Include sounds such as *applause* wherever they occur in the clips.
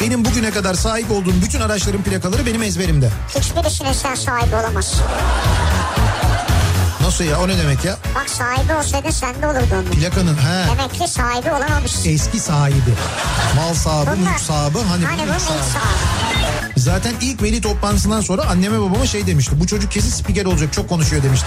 Benim bugüne kadar sahip olduğum bütün araçların plakaları benim ezberimde. Hiçbirisine sen sahibi olamazsın. Nasıl ya o ne demek ya? Bak sahibi olsaydın sende olurdu onun. Plakanın he. Demek ki sahibi olamamışsın. Eski sahibi. Mal sahibi, Bunlar- mülk sahibi. Hani, Hani mülk sahibi. sahibi. Zaten ilk veli toplantısından sonra anneme babama şey demişti. Bu çocuk kesin spiker olacak çok konuşuyor demişti.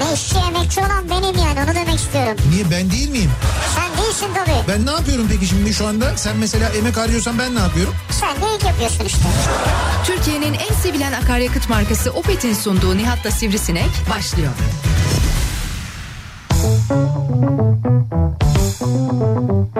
Ve işçi emekçi olan benim yani onu demek istiyorum. Niye ben değil miyim? Sen değilsin tabii. Ben ne yapıyorum peki şimdi şu anda? Sen mesela emek harcıyorsan ben ne yapıyorum? Sen de ilk yapıyorsun işte. Türkiye'nin en sevilen akaryakıt markası Opet'in sunduğu Nihat'la Sivrisinek başlıyor. Türkiye'nin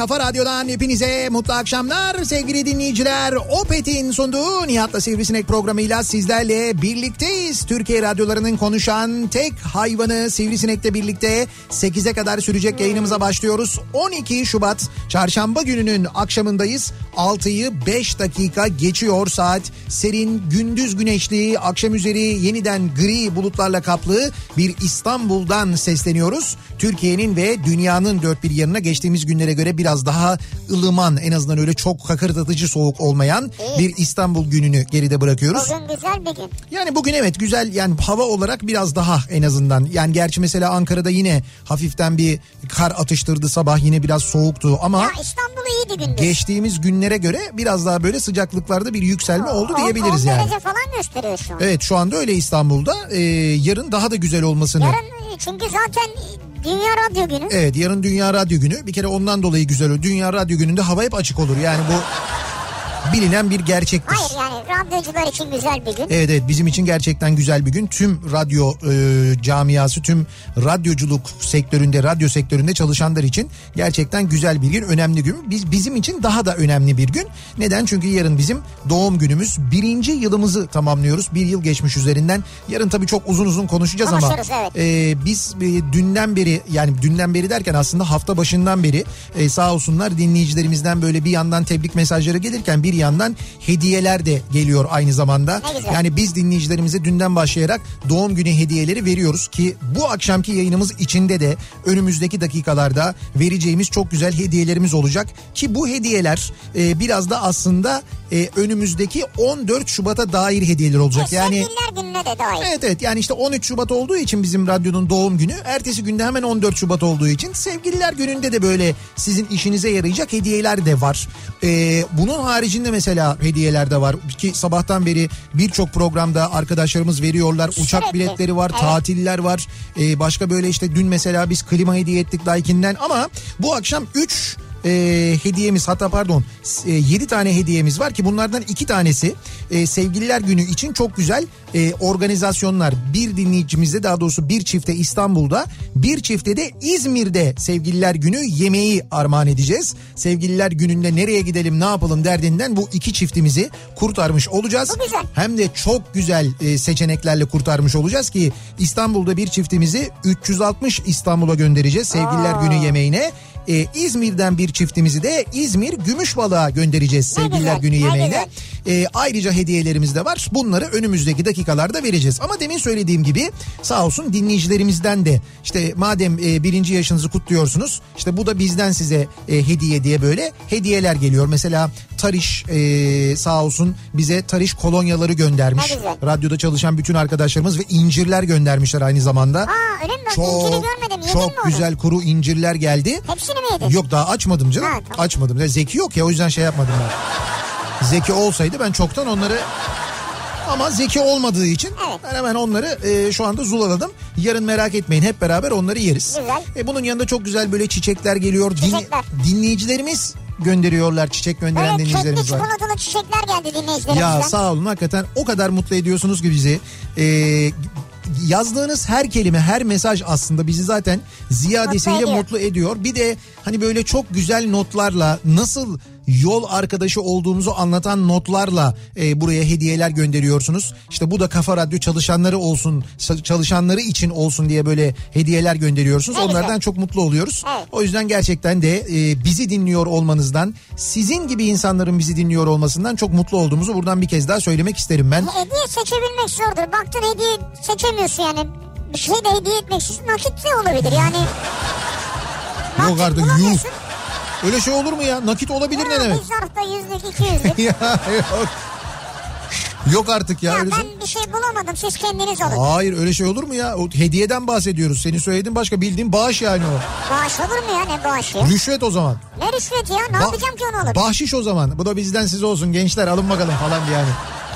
kafa radyodan hepinize mutlu akşamlar sevgili dinleyiciler. Opet'in sunduğu Nihat'la Sivrisinek programıyla sizlerle birlikteyiz. Türkiye radyolarının konuşan tek hayvanı Sivrisinek'le birlikte 8'e kadar sürecek yayınımıza başlıyoruz. 12 Şubat çarşamba gününün akşamındayız. 6'yı 5 dakika geçiyor saat. Serin gündüz güneşli, akşam üzeri yeniden gri bulutlarla kaplı bir İstanbul'dan sesleniyoruz. Türkiye'nin ve dünyanın dört bir yanına geçtiğimiz günlere göre biraz daha ılıman en azından öyle çok kakırdatıcı soğuk olmayan bir İstanbul gününü geride bırakıyoruz. Bugün güzel bir gün. Yani bugün evet güzel yani hava olarak biraz daha en azından. Yani gerçi mesela Ankara'da yine hafiften bir kar atıştırdı sabah yine biraz soğuktu ama Ya İstanbul iyiydi gündüz. geçtiğimiz günlere göre biraz daha böyle sıcaklıklarda bir yükselme oldu On- diyebiliriz 10 yani. derece falan gösteriyor şu an. Evet şu anda öyle İstanbul'da. Ee, yarın daha da güzel olmasını. Yarın çünkü zaten Dünya Radyo Günü. Evet yarın Dünya Radyo Günü. Bir kere ondan dolayı güzel o. Dünya Radyo Günü'nde hava hep açık olur. Yani bu bilinen bir gerçektir. Hayır yani radyocular için güzel bir gün. Evet evet bizim için gerçekten güzel bir gün. Tüm radyo e, camiası, tüm radyoculuk sektöründe, radyo sektöründe çalışanlar için gerçekten güzel bir gün, önemli gün. Biz bizim için daha da önemli bir gün. Neden? Çünkü yarın bizim doğum günümüz. Birinci yılımızı tamamlıyoruz. Bir yıl geçmiş üzerinden. Yarın tabii çok uzun uzun konuşacağız ama Konuşuruz, evet. e, biz e, dünden beri yani dünden beri derken aslında hafta başından beri e, sağ olsunlar dinleyicilerimizden böyle bir yandan tebrik mesajları gelirken bir yandan hediyeler de geliyor aynı zamanda. Yani biz dinleyicilerimize dünden başlayarak doğum günü hediyeleri veriyoruz ki bu akşamki yayınımız içinde de önümüzdeki dakikalarda vereceğimiz çok güzel hediyelerimiz olacak ki bu hediyeler e, biraz da aslında e, önümüzdeki 14 Şubat'a dair hediyeler olacak. E, Yani gününe de dahil. Evet evet yani işte 13 Şubat olduğu için bizim radyonun doğum günü. Ertesi günde hemen 14 Şubat olduğu için sevgililer gününde de böyle sizin işinize yarayacak hediyeler de var. Ee, bunun haricinde mesela hediyeler de var ki sabahtan beri birçok programda arkadaşlarımız veriyorlar. Uçak Sürekli. biletleri var, Evet. tatiller var. Ee, başka böyle işte dün mesela biz klima hediye ettik Daikin'den ama bu akşam 3 e, hediyemiz hatta pardon 7 tane hediyemiz var ki bunlardan iki tanesi e, sevgililer günü için çok güzel e, organizasyonlar. Bir dinleyicimizde daha doğrusu bir çifte İstanbul'da bir çifte de İzmir'de sevgililer günü yemeği armağan edeceğiz. Sevgililer gününde nereye gidelim ne yapalım derdinden bu iki çiftimizi kurtarmış olacağız. Hem de çok güzel e, seçeneklerle kurtarmış olacağız ki İstanbul'da bir çiftimizi 360 İstanbul'a göndereceğiz sevgililer Aa. günü yemeğine. E, İzmir'den bir çiftimizi de İzmir Gümüşbalık'a göndereceğiz sevgililer günü ne yemeğine. E, ayrıca hediyelerimiz de var. Bunları önümüzdeki dakikalarda vereceğiz. Ama demin söylediğim gibi sağ olsun dinleyicilerimizden de işte madem e, birinci yaşınızı kutluyorsunuz işte bu da bizden size e, hediye diye böyle hediyeler geliyor. Mesela Tarış e, sağ olsun bize Tarış kolonyaları göndermiş. Radyoda çalışan bütün arkadaşlarımız ve incirler göndermişler aynı zamanda. Aa öyle mi? Bak çok onu? güzel kuru incirler geldi. Hepsini mi yedin? Yok daha açmadım canım. Ha, tamam. Açmadım. Zeki yok ya o yüzden şey yapmadım ben. *laughs* Zeki olsaydı ben çoktan onları ama zeki olmadığı için Evet. ben hemen onları e, şu anda zulaladım. Yarın merak etmeyin hep beraber onları yeriz. Güzel. E, bunun yanında çok güzel böyle çiçekler geliyor. Din- Çiçekler. dinleyicilerimiz gönderiyorlar. Çiçek gönderen kekli dinleyicilerimiz var. çikolatalı çiçekler geldi dinleyicilerimizden. Ya sağ olun hakikaten o kadar mutlu ediyorsunuz ki bizi. Ee, yazdığınız her kelime her mesaj aslında bizi zaten ziyadesiyle Mutlu mutlu ediyor. Bir de hani böyle çok güzel notlarla nasıl yol arkadaşı olduğumuzu anlatan notlarla e, buraya hediyeler gönderiyorsunuz. İşte bu da Kafa Radyo çalışanları olsun, çalışanları için olsun diye böyle hediyeler gönderiyorsunuz. Ne güzel. Onlardan çok mutlu oluyoruz. Evet. O yüzden gerçekten de e, bizi dinliyor olmanızdan, sizin gibi insanların bizi dinliyor olmasından çok mutlu olduğumuzu buradan bir kez daha söylemek isterim ben. Hediye seçebilmek zordur. Baktın hediye seçemiyorsun yani. Bir şey de hediye etmek istiyorsun. Nakit de olabilir yani. Yok artık yuh. Öyle şey olur mu ya? Nakit olabilir ne Ya demek? Bir zarfta yüzlük, iki yüzlük. *laughs* ya yok. Yok artık ya. ya öyle şey- ben bir şey bulamadım siz kendiniz alın. Hayır öyle şey olur mu ya? O hediyeden bahsediyoruz. Senin söylediğin başka bildiğin bağış yani o. Bağış olur mu ya ne bağışı? Rüşvet o zaman. Ne rüşvet ya ne Ba- yapacağım ki onu alıp? Bahşiş o zaman. Bu da bizden size olsun gençler alın bakalım falan diye yani.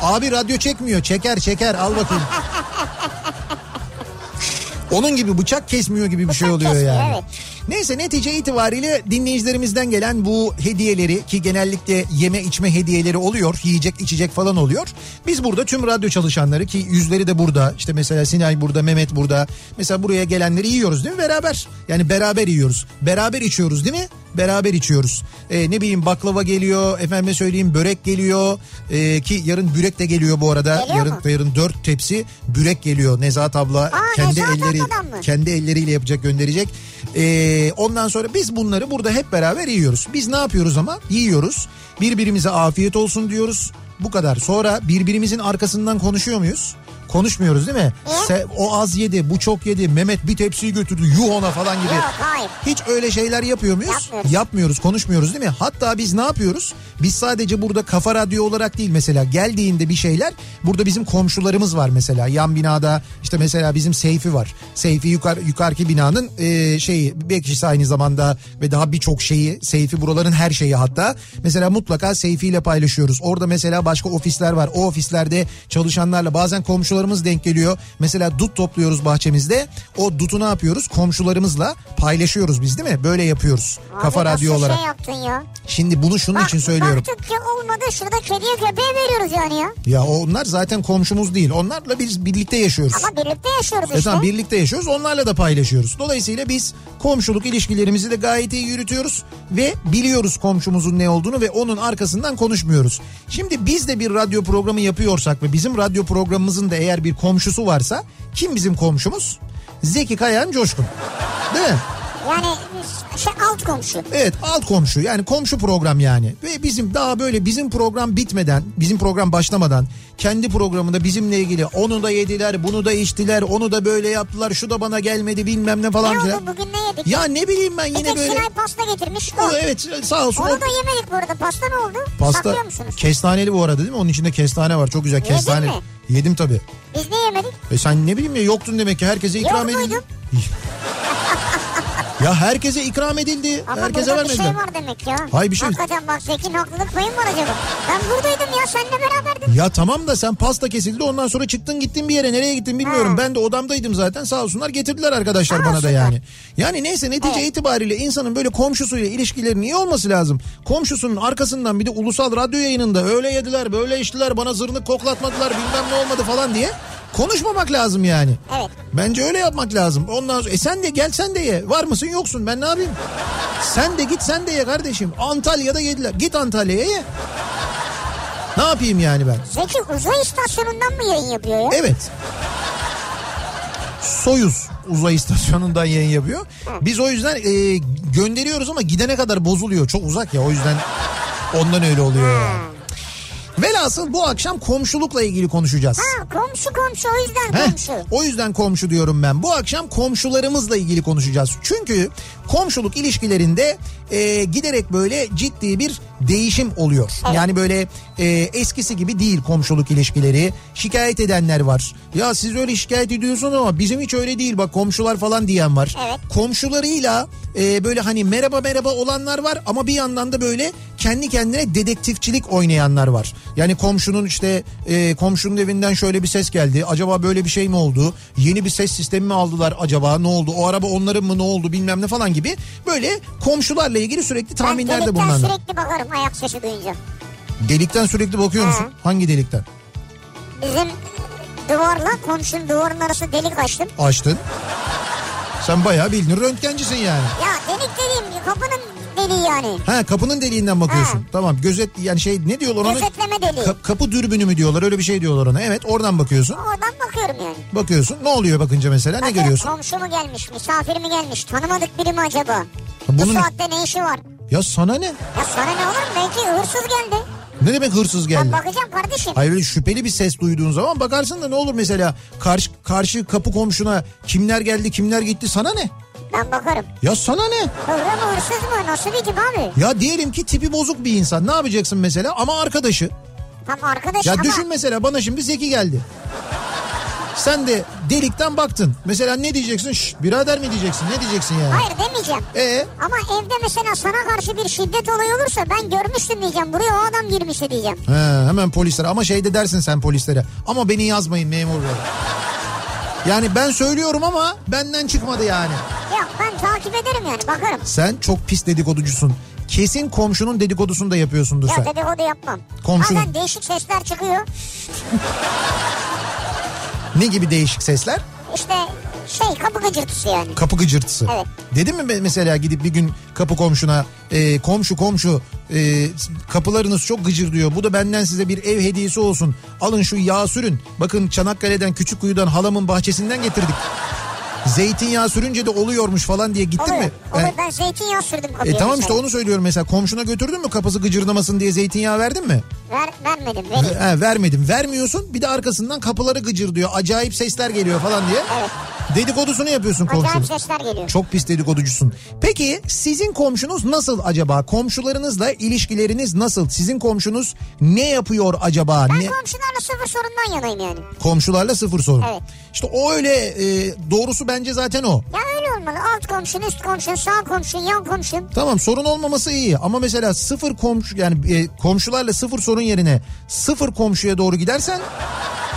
Abi radyo çekmiyor. Çeker çeker al bakayım. *laughs* Onun gibi bıçak kesmiyor gibi bir şey Bıçak oluyor kesmiyor, yani. evet. Neyse netice itibariyle dinleyicilerimizden gelen bu hediyeleri ki genellikle yeme içme hediyeleri oluyor. Yiyecek içecek falan oluyor. Biz burada tüm radyo çalışanları ki yüzleri de burada işte mesela Sinay burada Mehmet burada. Mesela buraya gelenleri yiyoruz değil mi beraber? Yani beraber yiyoruz. Beraber içiyoruz değil mi? Beraber içiyoruz. Ee, ne bileyim baklava geliyor efendime söyleyeyim börek geliyor. Ee, ki yarın börek de geliyor bu arada. Geliyor yarın mu? yarın dört tepsi börek geliyor. Nezahat abla kendi Nezahat elleri kendi elleriyle yapacak gönderecek. Ee, ondan sonra biz bunları burada hep beraber yiyoruz. Biz ne yapıyoruz ama? Yiyoruz. Birbirimize afiyet olsun diyoruz. Bu kadar. Sonra birbirimizin arkasından konuşuyor muyuz? Konuşmuyoruz değil mi? Se- o az yedi, bu çok yedi, Mehmet bir tepsiyi götürdü, yuh ona falan gibi. Yok hayır. Hiç öyle şeyler yapıyor muyuz? Yapmıyoruz. Yapmıyoruz, konuşmuyoruz değil mi? Hatta biz ne yapıyoruz? Biz sadece burada kafa radyo olarak değil mesela geldiğinde bir şeyler burada bizim komşularımız var mesela yan binada işte mesela bizim Seyfi var. Seyfi yukarı yukarıki binanın e, şeyi bekçisi aynı zamanda ve daha birçok şeyi Seyfi buraların her şeyi hatta. Mesela mutlaka Seyfi ile paylaşıyoruz. Orada mesela başka ofisler var. O ofislerde çalışanlarla bazen komşularımız denk geliyor. Mesela dut topluyoruz bahçemizde. O dutu ne yapıyoruz? Komşularımızla paylaşıyoruz biz değil mi? Böyle yapıyoruz. Kafa Abi radyo nasıl olarak. şey yaptın ya? Şimdi bunu şunun Bak, için söylüyorum. Baktık ki olmadı şurada kediye köpeğe veriyoruz yani ya. Ya onlar zaten komşumuz değil. Onlarla biz birlikte yaşıyoruz. Ama birlikte yaşıyoruz E işte. tamam birlikte yaşıyoruz onlarla da paylaşıyoruz. Dolayısıyla biz komşuluk ilişkilerimizi de gayet iyi yürütüyoruz ve biliyoruz komşumuzun ne olduğunu ve onun arkasından konuşmuyoruz. Şimdi biz de bir radyo programı yapıyorsak ve bizim radyo programımızın da eğer bir komşusu varsa kim bizim komşumuz? Zeki Kayan Coşkun. Değil mi? Yani şey alt komşu. Evet alt komşu yani komşu program yani. Ve bizim daha böyle bizim program bitmeden bizim program başlamadan kendi programında bizimle ilgili onu da yediler bunu da içtiler onu da böyle yaptılar şu da bana gelmedi bilmem ne falan Ne oldu bugün ne yedik? Ya ne bileyim ben Bir yine tek böyle. Sinay pasta getirmiş. O, evet sağ olsun. Onu da yemedik bu arada. Pasta ne oldu? Pasta Saklıyor musunuz? kestaneli bu arada değil mi? Onun içinde kestane var çok güzel Yedin kestane. mi? Yedim tabii. Biz ne yemedik? E sen ne bileyim ya yoktun demek ki herkese ikram Yok edildi. *laughs* ya herkese ikram edildi. Ama herkese burada bir vermediler. şey var demek ya. Hayır, bir şey- Hakikaten bak Zeki'nin haklılık payı mı var acaba? Ben buradaydım ya seninle beraberdim. Ya tamam da sen pasta kesildi ondan sonra çıktın gittin bir yere nereye gittin bilmiyorum. Ha. Ben de odamdaydım zaten sağ olsunlar getirdiler arkadaşlar Sağ bana da olsunlar. yani. Yani neyse netice Evet. itibariyle insanın böyle komşusuyla ilişkileri niye olması lazım? Komşusunun arkasından bir de ulusal radyo yayınında öyle yediler böyle içtiler bana zırnık koklatmadılar bilmem ne olmadı falan diye konuşmamak lazım yani. Evet. Bence öyle yapmak lazım. Ondan sonra e sen de gel sen de ye. Var mısın yoksun ben ne yapayım? Sen de git sen de ye kardeşim. Antalya'da yediler. Git Antalya'ya ye. Ne yapayım yani ben? Zeki uzay istasyonundan mı yayın yapıyor ya? Evet. Soyuz uzay istasyonundan yayın yapıyor. Biz o yüzden e, gönderiyoruz ama gidene kadar bozuluyor. Çok uzak ya o yüzden ondan öyle oluyor yani. Velhasıl bu akşam komşulukla ilgili konuşacağız. Ha komşu komşu o yüzden Heh, komşu. o yüzden komşu diyorum ben. Bu akşam komşularımızla ilgili konuşacağız. Çünkü komşuluk ilişkilerinde e, giderek böyle ciddi bir değişim oluyor. Evet. Yani böyle e, eskisi gibi değil komşuluk ilişkileri. Şikayet edenler var. Ya siz öyle şikayet ediyorsunuz ama bizim hiç öyle değil bak komşular falan diyen var. Evet. Komşularıyla e, böyle hani merhaba merhaba olanlar var ama bir yandan da böyle kendi kendine dedektifçilik oynayanlar var. Yani komşunun işte e, komşunun evinden şöyle bir ses geldi. Acaba böyle bir şey mi oldu? Yeni bir ses sistemi mi aldılar acaba? Ne oldu? O araba onların mı ne oldu bilmem ne falan gibi. Böyle komşularla ilgili sürekli Ben tahminler de delikten bulunan. sürekli bakarım ayak sesi duyunca. Delikten sürekli bakıyor musun? Ha. Hangi delikten? Bizim duvarla komşunun duvarın arası delik açtım. Açtın. Sen bayağı bildiğin röntgencisin yani. Ya delik dediğim kapının deliği yani. Ha kapının deliğinden bakıyorsun. Ha. Tamam gözet yani şey ne diyorlar ona? Gözetleme deliği. Ka- kapı dürbünü mü diyorlar öyle bir şey diyorlar ona. Evet oradan bakıyorsun. Oradan bakıyorum yani. Bakıyorsun ne oluyor bakınca mesela ne Bakıyorum, görüyorsun? Komşu mu gelmiş, misafir mi gelmiş, tanımadık biri mi acaba? Bunun- Bu saatte ne işi var? Ya sana ne? Ya sana ne olur belki hırsız geldi. Ne demek hırsız geldi? Ben bakacağım kardeşim. Hayır şüpheli bir ses duyduğun zaman bakarsın da ne olur mesela karşı karşı kapı komşuna kimler geldi kimler gitti sana ne? Ben bakarım. Ya sana ne? Hırlı mı hırsız mı? Nasıl bir tip abi? Ya diyelim ki tipi bozuk bir insan ne yapacaksın mesela ama arkadaşı. Tam arkadaş Ya ama düşün mesela bana şimdi Zeki geldi. Sen de delikten baktın. Mesela ne diyeceksin? Şş, birader mi diyeceksin? Ne diyeceksin yani? hayır demeyeceğim. E Ama evde mesela sana karşı bir şiddet olayı olursa ben görmüştüm diyeceğim. Buraya o adam girmişti diyeceğim. He, hemen polislere ama şey de dersin sen polislere. Ama beni yazmayın memur bey. Yani ben söylüyorum ama benden çıkmadı yani. Yok ben takip ederim yani bakarım. Sen çok pis dedikoducusun. Kesin komşunun dedikodusunu da yapıyorsundur Ya sen. dedikodu yapmam. Komşunun. Bazen değişik sesler çıkıyor. Ne gibi değişik sesler? İşte şey kapı gıcırtısı yani. Kapı gıcırtısı. Evet. Dedim mi mesela gidip bir gün kapı komşuna e, komşu komşu e, kapılarınız çok gıcır diyor. Bu da benden size bir ev hediyesi olsun. Alın şu yağ sürün. Bakın Çanakkale'den Küçükkuyu'dan halamın bahçesinden getirdik. Zeytinyağı sürünce de oluyormuş falan diye gittin Olur. mi? Olur E, ben zeytinyağı sürdüm kapıya. E tamam işte onu söylüyorum mesela komşuna götürdün mü kapısı gıcırdamasın diye zeytinyağı verdin mi? Ver, vermedim vereyim. He, vermedim vermiyorsun bir de arkasından kapıları gıcır diyor acayip sesler geliyor falan diye. Evet. Dedikodusunu yapıyorsun komşunun. Acayip sesler geliyor. Çok pis dedikoducusun. Peki sizin komşunuz nasıl acaba? Komşularınızla ilişkileriniz nasıl? Sizin komşunuz ne yapıyor acaba? Ben ne komşularla sıfır sorundan yanayım yani. komşularla sıfır sorun. Evet. İşte o öyle e, doğrusu bence zaten o. Ya öyle olmalı. Alt komşun, üst komşun, sağ komşun, yan komşun. Tamam sorun olmaması iyi ama mesela sıfır komşu yani e, komşularla sıfır sorun yerine sıfır komşuya doğru gidersen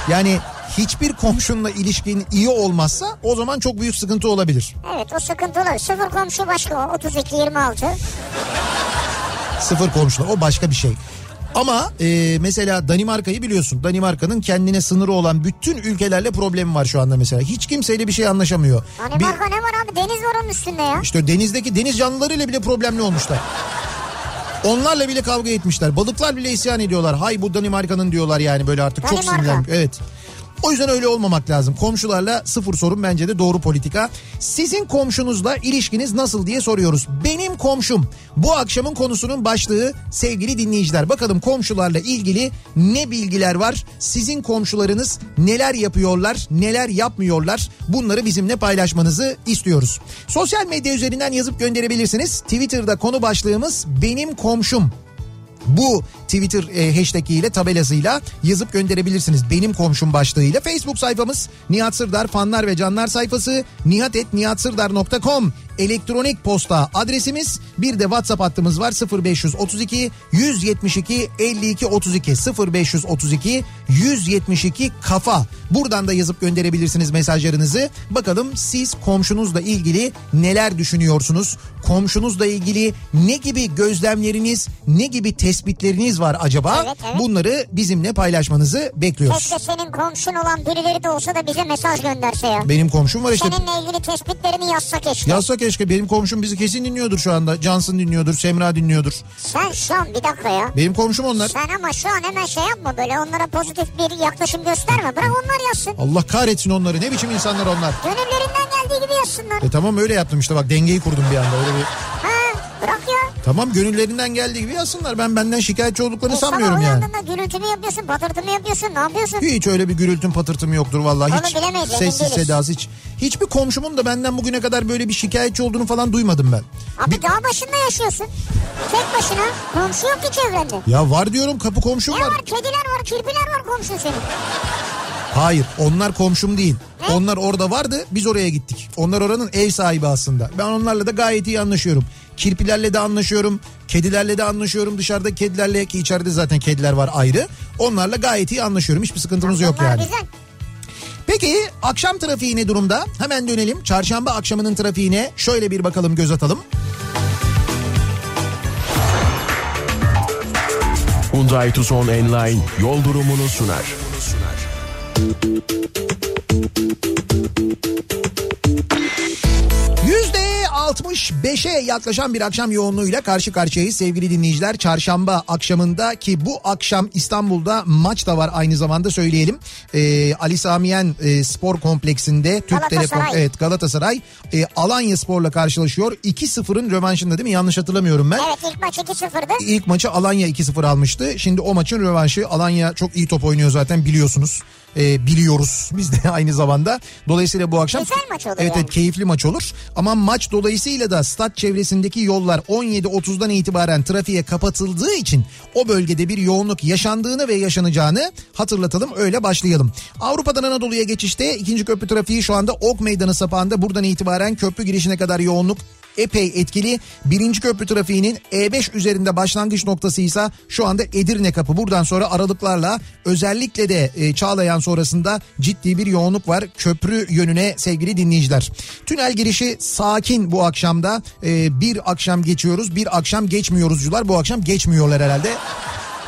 yani hiçbir komşunla ilişkin iyi olmazsa o zaman çok büyük sıkıntı olabilir. Evet o sıkıntı olur. Sıfır komşu başka o. 32-26. Sıfır komşular o başka bir şey. Ama e, mesela Danimarka'yı biliyorsun. Danimarka'nın kendine sınırı olan bütün ülkelerle problemi var şu anda mesela. Hiç kimseyle bir şey anlaşamıyor. Danimarka ne var abi? Deniz var onun üstünde ya. Bir, işte denizdeki deniz canlılarıyla bile problemli olmuşlar. Onlarla bile kavga etmişler. Balıklar bile isyan ediyorlar. Hay bu Danimarka'nın diyorlar yani böyle artık çok Danimarka. sinirlenmiş. Evet. O yüzden öyle olmamak lazım. Komşularla sıfır sorun bence de doğru politika. Sizin komşunuzla ilişkiniz nasıl diye soruyoruz. Benim komşum bu akşamın konusunun başlığı sevgili dinleyiciler. Bakalım komşularla ilgili ne bilgiler var? Sizin komşularınız neler yapıyorlar, neler yapmıyorlar? Bunları bizimle paylaşmanızı istiyoruz. Sosyal medya üzerinden yazıp gönderebilirsiniz. Twitter'da konu başlığımız benim komşum. Bu Twitter e, hashtag ile tabelasıyla yazıp gönderebilirsiniz. Benim komşum başlığıyla. Facebook sayfamız Nihat Sırdar fanlar ve canlar sayfası nihatetnihatsırdar.com elektronik posta adresimiz. Bir de WhatsApp hattımız var 0532 172 52 32 0532 172 kafa. Buradan da yazıp gönderebilirsiniz mesajlarınızı. Bakalım siz komşunuzla ilgili neler düşünüyorsunuz? Komşunuzla ilgili ne gibi gözlemleriniz, ne gibi tespitleriniz var acaba? Evet, evet. Bunları bizimle paylaşmanızı bekliyoruz. Keşke senin komşun olan birileri de olsa da bize mesaj gönderse ya. Benim komşum var işte. Seninle ilgili tespitlerini yazsa keşke. Yazsa keşke benim komşum bizi kesin dinliyordur şu anda. Cansın dinliyordur, Semra dinliyordur. Sen şu an bir dakika ya. Benim komşum onlar. Sen ama şu an hemen şey yapma böyle onlara pozitif bir yaklaşım gösterme. Bırak onlar yazsın. Allah kahretsin onları. Ne biçim insanlar onlar. Gönüllerinden geldiği gibi yazsınlar. E tamam öyle yaptım işte bak dengeyi kurdum bir anda öyle bir. Ha bırak ya. Tamam gönüllerinden geldiği gibi yazsınlar. Ben benden şikayetçi olduklarını E, sanmıyorum yani. uyandığında gürültü mü yapıyorsun, patırtı mı yapıyorsun, ne yapıyorsun? Hiç öyle bir gürültüm patırtım yoktur vallahi. Onu Hiç bilemeyiz, sessiz sedası hiç. Hiçbir komşumun da benden bugüne kadar böyle bir şikayetçi olduğunu falan duymadım ben. Abi dağ başında yaşıyorsun. Tek başına. Komşu yok ki çevrende. Ya var diyorum kapı komşum Ne var. var? Kediler var, kirpiler var komşun senin. Hayır onlar komşum değil. Ne? Onlar orada vardı biz oraya gittik. Onlar oranın ev sahibi aslında. Ben onlarla da gayet iyi anlaşıyorum. Kirpilerle de anlaşıyorum. Kedilerle de anlaşıyorum. Dışarıda kedilerle ki içeride zaten kediler var ayrı. Onlarla gayet iyi anlaşıyorum. Hiçbir sıkıntımız yok yani. güzel. Peki akşam trafiği ne durumda? Hemen dönelim. Çarşamba akşamının trafiğine şöyle bir bakalım göz atalım. Hyundai Tucson Enline yol durumunu sunar. Yüzde 65'e yaklaşan bir akşam yoğunluğuyla karşı karşıyayız sevgili dinleyiciler. Çarşamba akşamında ki bu akşam İstanbul'da maç da var aynı zamanda söyleyelim. Ee, Ali Samiyen e, Spor Kompleksinde Türk. Telekom evet Galatasaray e, Alanya Spor'la karşılaşıyor. 2-0'ın rövanşında değil mi? Yanlış hatırlamıyorum ben. Evet ilk maç 2-0'dı. İlk maçı Alanya 2-0 almıştı. Şimdi o maçın rövanşı Alanya çok iyi top oynuyor zaten biliyorsunuz. Ee, biliyoruz biz de *laughs* aynı zamanda. Dolayısıyla bu akşam Güzel maç olur evet, yani. evet keyifli maç olur. Ama maç dolayısıyla da stat çevresindeki yollar 17.30'dan itibaren trafiğe kapatıldığı için o bölgede bir yoğunluk yaşandığını ve yaşanacağını hatırlatalım. Öyle başlayalım. Avrupa'dan Anadolu'ya geçişte ikinci köprü trafiği şu anda Ok Meydanı sapağında buradan itibaren köprü girişine kadar yoğunluk epey etkili. Birinci köprü trafiğinin E5 üzerinde başlangıç noktası ise şu anda Edirne kapı. Buradan sonra aralıklarla özellikle de e, Çağlayan sonrasında ciddi bir yoğunluk var köprü yönüne sevgili dinleyiciler. Tünel girişi sakin bu akşamda. E, bir akşam geçiyoruz bir akşam geçmiyoruzcular bu akşam geçmiyorlar herhalde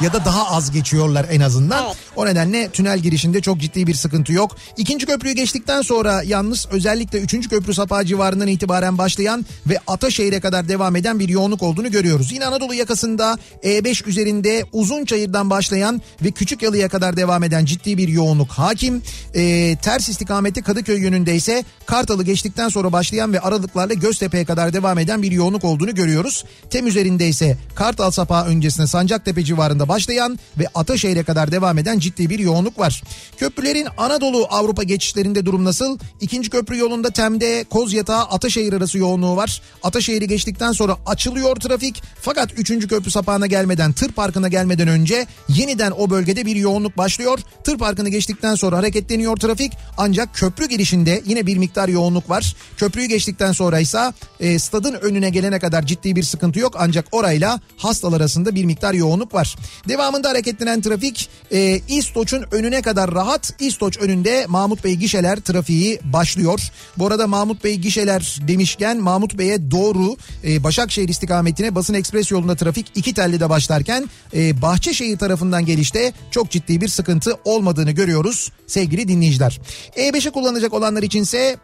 ya da daha az geçiyorlar en azından. Evet. O nedenle tünel girişinde çok ciddi bir sıkıntı yok. İkinci köprüyü geçtikten sonra yalnız özellikle üçüncü köprü sapağı civarından itibaren başlayan ve Ataşehir'e kadar devam eden bir yoğunluk olduğunu görüyoruz. Yine Anadolu yakasında E5 üzerinde Uzunçayır'dan başlayan ve Küçükyalı'ya kadar devam eden ciddi bir yoğunluk hakim. Ee, ters istikameti Kadıköy yönünde ise Kartal'ı geçtikten sonra başlayan ve aralıklarla Göztepe'ye kadar devam eden bir yoğunluk olduğunu görüyoruz. Tem üzerinde ise Kartal sapağı öncesinde Sancaktepe civarında başlayan ve Ataşehir'e kadar devam eden ciddi bir yoğunluk var. Köprülerin Anadolu Avrupa geçişlerinde durum nasıl? İkinci köprü yolunda Tem'de Kozyatağı Ataşehir arası yoğunluğu var. Ataşehir'i geçtikten sonra açılıyor trafik. Fakat üçüncü köprü sapağına gelmeden tır parkına gelmeden önce yeniden o bölgede bir yoğunluk başlıyor. Tır parkını geçtikten sonra hareketleniyor trafik. Ancak köprü girişinde yine bir miktar yoğunluk var. Köprüyü geçtikten sonra ise e, stadın önüne gelene kadar ciddi bir sıkıntı yok. Ancak orayla hastalar arasında bir miktar yoğunluk var. Devamında hareketlenen trafik e, İstoç'un önüne kadar rahat. İstoç önünde Mahmut Bey gişeler trafiği başlıyor. Bu arada Mahmut Bey gişeler demişken Mahmut Bey'e doğru e, Başakşehir istikametine basın ekspres yolunda trafik iki telli de başlarken e, Bahçeşehir tarafından gelişte çok ciddi bir sıkıntı olmadığını görüyoruz sevgili dinleyiciler. E5'i kullanacak olanlar içinse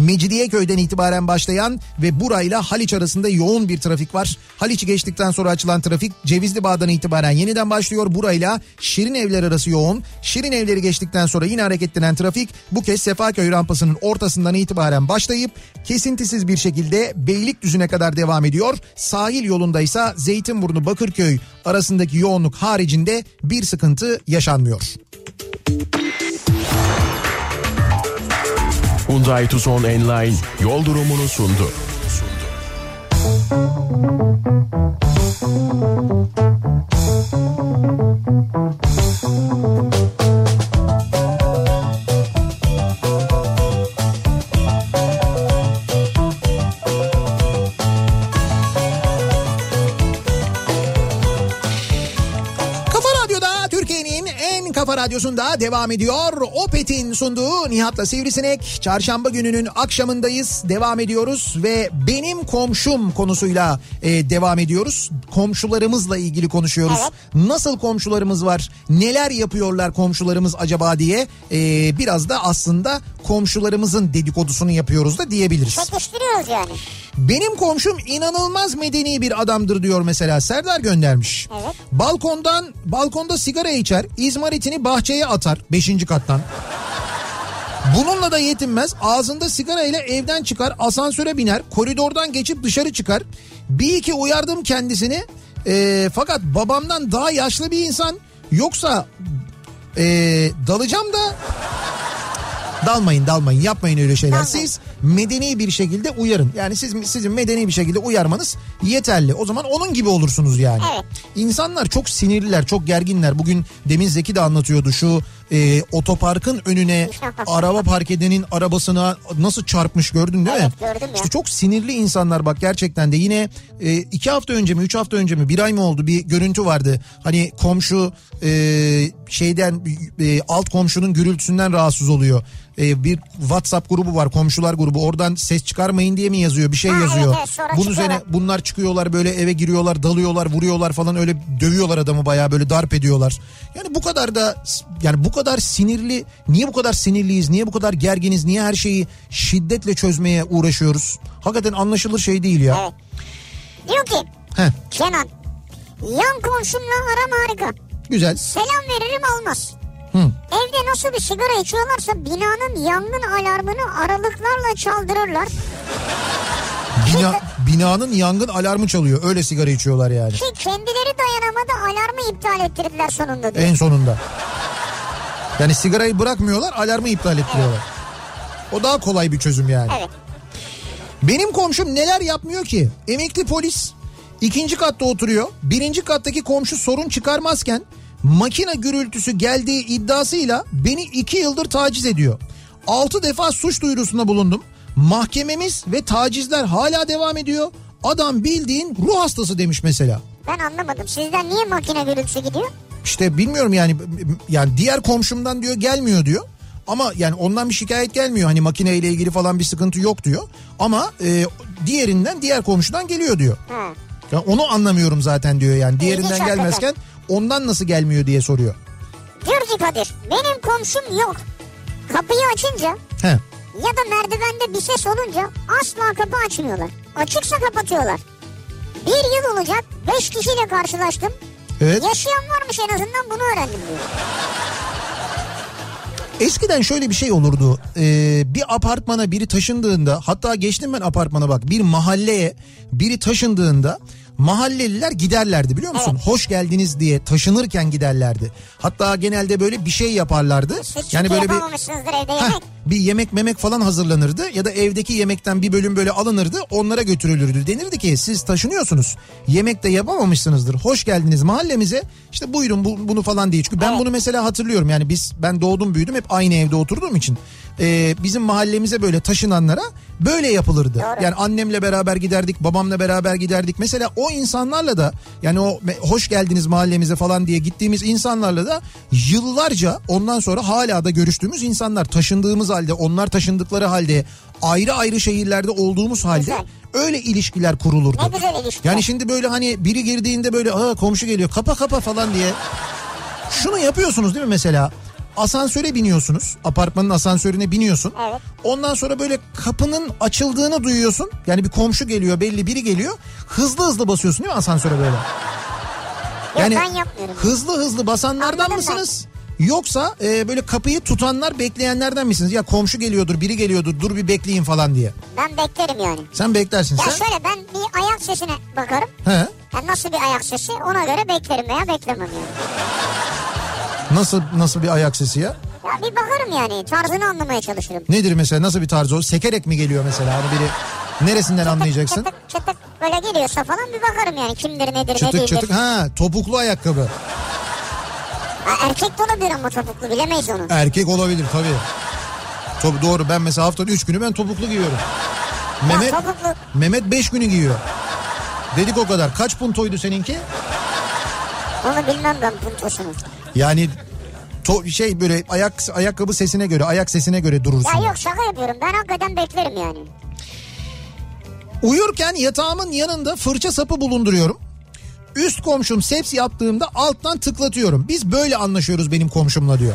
Mecidiyeköy'den itibaren başlayan ve burayla Haliç arasında yoğun bir trafik var. Haliç'i geçtikten sonra açılan trafik Cevizli Bağ'dan itibaren yeniden başlıyor. Burayla Şirin Evler arası yoğun. Şirin Evleri geçtikten sonra yine hareketlenen trafik bu kez Sefaköy rampasının ortasından itibaren başlayıp kesintisiz bir şekilde Beylikdüzü'ne kadar devam ediyor. Sahil yolunda ise Zeytinburnu Bakırköy arasındaki yoğunluk haricinde bir sıkıntı yaşanmıyor. Hyundai Tucson Enline yol durumunu sundu. Kafa radyosunda devam ediyor. Opet'in sunduğu Nihat'la Sivrisinek. Çarşamba gününün akşamındayız. Devam ediyoruz ve benim komşum konusuyla e, devam ediyoruz. Komşularımızla ilgili konuşuyoruz. Nasıl komşularımız var? Neler yapıyorlar komşularımız acaba diye e, biraz da aslında komşularımızın dedikodusunu yapıyoruz da diyebiliriz. Çekiştiriyoruz yani. Benim komşum inanılmaz medeni bir adamdır diyor mesela Serdar göndermiş. Evet. Balkondan balkonda sigara içer, izmaritini bahçeye atar 5. kattan. Bununla da yetinmez. Ağzında sigara ile evden çıkar, asansöre biner, koridordan geçip dışarı çıkar. Bir iki uyardım kendisini. Ee, fakat babamdan daha yaşlı bir insan. Yoksa ee, dalacağım da Dalmayın dalmayın yapmayın öyle şeyler. Dalmayın. Siz medeni bir şekilde uyarın. Yani siz sizin medeni bir şekilde uyarmanız yeterli. O zaman onun gibi olursunuz yani. Evet. İnsanlar çok sinirliler, çok gerginler. Bugün demin Zeki de anlatıyordu şu e, otoparkın önüne *laughs* araba park edenin arabasına nasıl çarpmış gördün değil mi? Evet, gördüm ya. İşte çok sinirli insanlar bak gerçekten de yine e, iki hafta önce mi üç hafta önce mi bir ay mı oldu bir görüntü vardı. Hani komşu e, şeyden e, alt komşunun gürültüsünden rahatsız oluyor. E, bir WhatsApp grubu var komşular grubu oradan ses çıkarmayın diye mi yazıyor bir şey Ha, evet, yazıyor. evet, sonra Bunun üzerine bunlar çıkıyorlar böyle eve giriyorlar dalıyorlar vuruyorlar falan öyle dövüyorlar adamı bayağı böyle darp ediyorlar. Yani bu kadar da yani bu kadar sinirli niye bu kadar sinirliyiz niye bu kadar gerginiz niye her şeyi şiddetle çözmeye uğraşıyoruz? Hakikaten anlaşılır şey değil ya. Evet. Diyor ki Heh, Kenan yan komşumla aram harika. güzel. Selam veririm olmaz. Hı. Evde nasıl bir sigara içiyorlarsa binanın yangın alarmını aralıklarla çaldırırlar. Bina, binanın yangın alarmı çalıyor. Öyle sigara içiyorlar yani. Ki kendileri dayanamadı alarmı iptal ettirdiler sonunda diyor. En sonunda. Yani sigarayı bırakmıyorlar alarmı iptal ettiriyorlar. O daha kolay bir çözüm yani. Evet. Benim komşum neler yapmıyor ki? Emekli polis ikinci katta oturuyor. Birinci kattaki komşu sorun çıkarmazken makine gürültüsü geldiği iddiasıyla beni iki yıldır taciz ediyor. Altı defa suç duyurusunda bulundum. Mahkememiz ve tacizler hala devam ediyor. Adam bildiğin ruh hastası demiş mesela. Ben anlamadım. Sizden niye makine gürültüsü gidiyor? İşte bilmiyorum yani yani diğer komşumdan diyor gelmiyor diyor. Ama yani ondan bir şikayet gelmiyor. Hani makineyle ilgili falan bir sıkıntı yok diyor. Ama e, diğerinden diğer komşudan geliyor diyor. Ha. Ya onu anlamıyorum zaten diyor yani. Diğerinden gelmezken ondan nasıl gelmiyor diye soruyor. Diyor ki Kadir benim komşum yok. Kapıyı açınca He. ya da merdivende bir ses olunca asla kapı açmıyorlar. Açıksa kapatıyorlar. Bir yıl olacak beş kişiyle karşılaştım. Evet. Yaşayan varmış en azından bunu öğrendim diyor. Eskiden şöyle bir şey olurdu. Ee, bir apartmana biri taşındığında hatta geçtim ben apartmana bak bir mahalleye biri taşındığında mahalleliler giderlerdi biliyor musun? Hoş geldiniz diye taşınırken giderlerdi. Hatta genelde böyle bir şey yaparlardı. Siz yani böyle bir evde Heh, yemek. Bir yemek memek falan hazırlanırdı ya da evdeki yemekten bir bölüm böyle alınırdı onlara götürülürdü. Denirdi ki siz taşınıyorsunuz yemek de yapamamışsınızdır hoş geldiniz mahallemize işte buyurun bu, bunu falan diye. Çünkü ben Evet. bunu mesela hatırlıyorum yani biz ben doğdum büyüdüm hep aynı evde oturduğum için Ee, bizim mahallemize böyle taşınanlara böyle yapılırdı. Doğru. Yani annemle beraber giderdik babamla beraber giderdik mesela o insanlarla da yani o hoş geldiniz mahallemize falan diye gittiğimiz insanlarla da yıllarca ondan sonra hala da görüştüğümüz insanlar taşındığımız halde onlar taşındıkları halde ayrı ayrı şehirlerde olduğumuz halde Güzel. öyle ilişkiler kurulurdu. Ne güzel ilişkiler. Yani şimdi böyle hani biri girdiğinde böyle Aa, komşu geliyor kapa kapa falan diye. Şunu yapıyorsunuz değil mi mesela? Asansöre biniyorsunuz. Apartmanın asansörüne biniyorsun. Evet. Ondan sonra böyle kapının açıldığını duyuyorsun. Yani bir komşu geliyor belli biri geliyor. Hızlı hızlı basıyorsun değil mi asansöre böyle? Yok ben yapmıyorum. hızlı hızlı basanlardan Anladım mısınız? Yoksa e, böyle kapıyı tutanlar bekleyenlerden misiniz? Ya komşu geliyordur biri geliyordur dur bir bekleyin falan diye. Ben beklerim yani. Sen beklersin Ya sen. şöyle ben bir ayak sesine bakarım. He. Ya nasıl bir ayak sesi ona göre beklerim veya beklemem yani. Nasıl nasıl bir ayak sesi ya? Ya bir bakarım yani tarzını anlamaya çalışırım. Nedir mesela nasıl bir tarzı o? Sekerek mi geliyor mesela? Hani biri neresinden anlayacaksın? Çıtık çıtık böyle geliyorsa falan bir bakarım yani kimdir nedir ne Çıtık değildir. çıtık ha topuklu ayakkabı. Ha, erkek de olabilir ama topuklu bilemeyiz onu. Erkek olabilir tabii. Tabii doğru ben mesela haftanın 3 günü ben topuklu giyiyorum. Mehmet, topuklu. Mehmet 5 günü giyiyor. Dedik o kadar. Kaç puntoydu seninki? Onu bilmem ben puntosunu. Yani to- şey böyle ayak ayakkabı sesine göre, ayak sesine göre durursun. Ya yok şaka yapıyorum ben hakikaten beklerim yani. Uyurken yatağımın yanında fırça sapı bulunduruyorum. Üst komşum seps yaptığımda alttan tıklatıyorum. Biz böyle anlaşıyoruz benim komşumla diyor.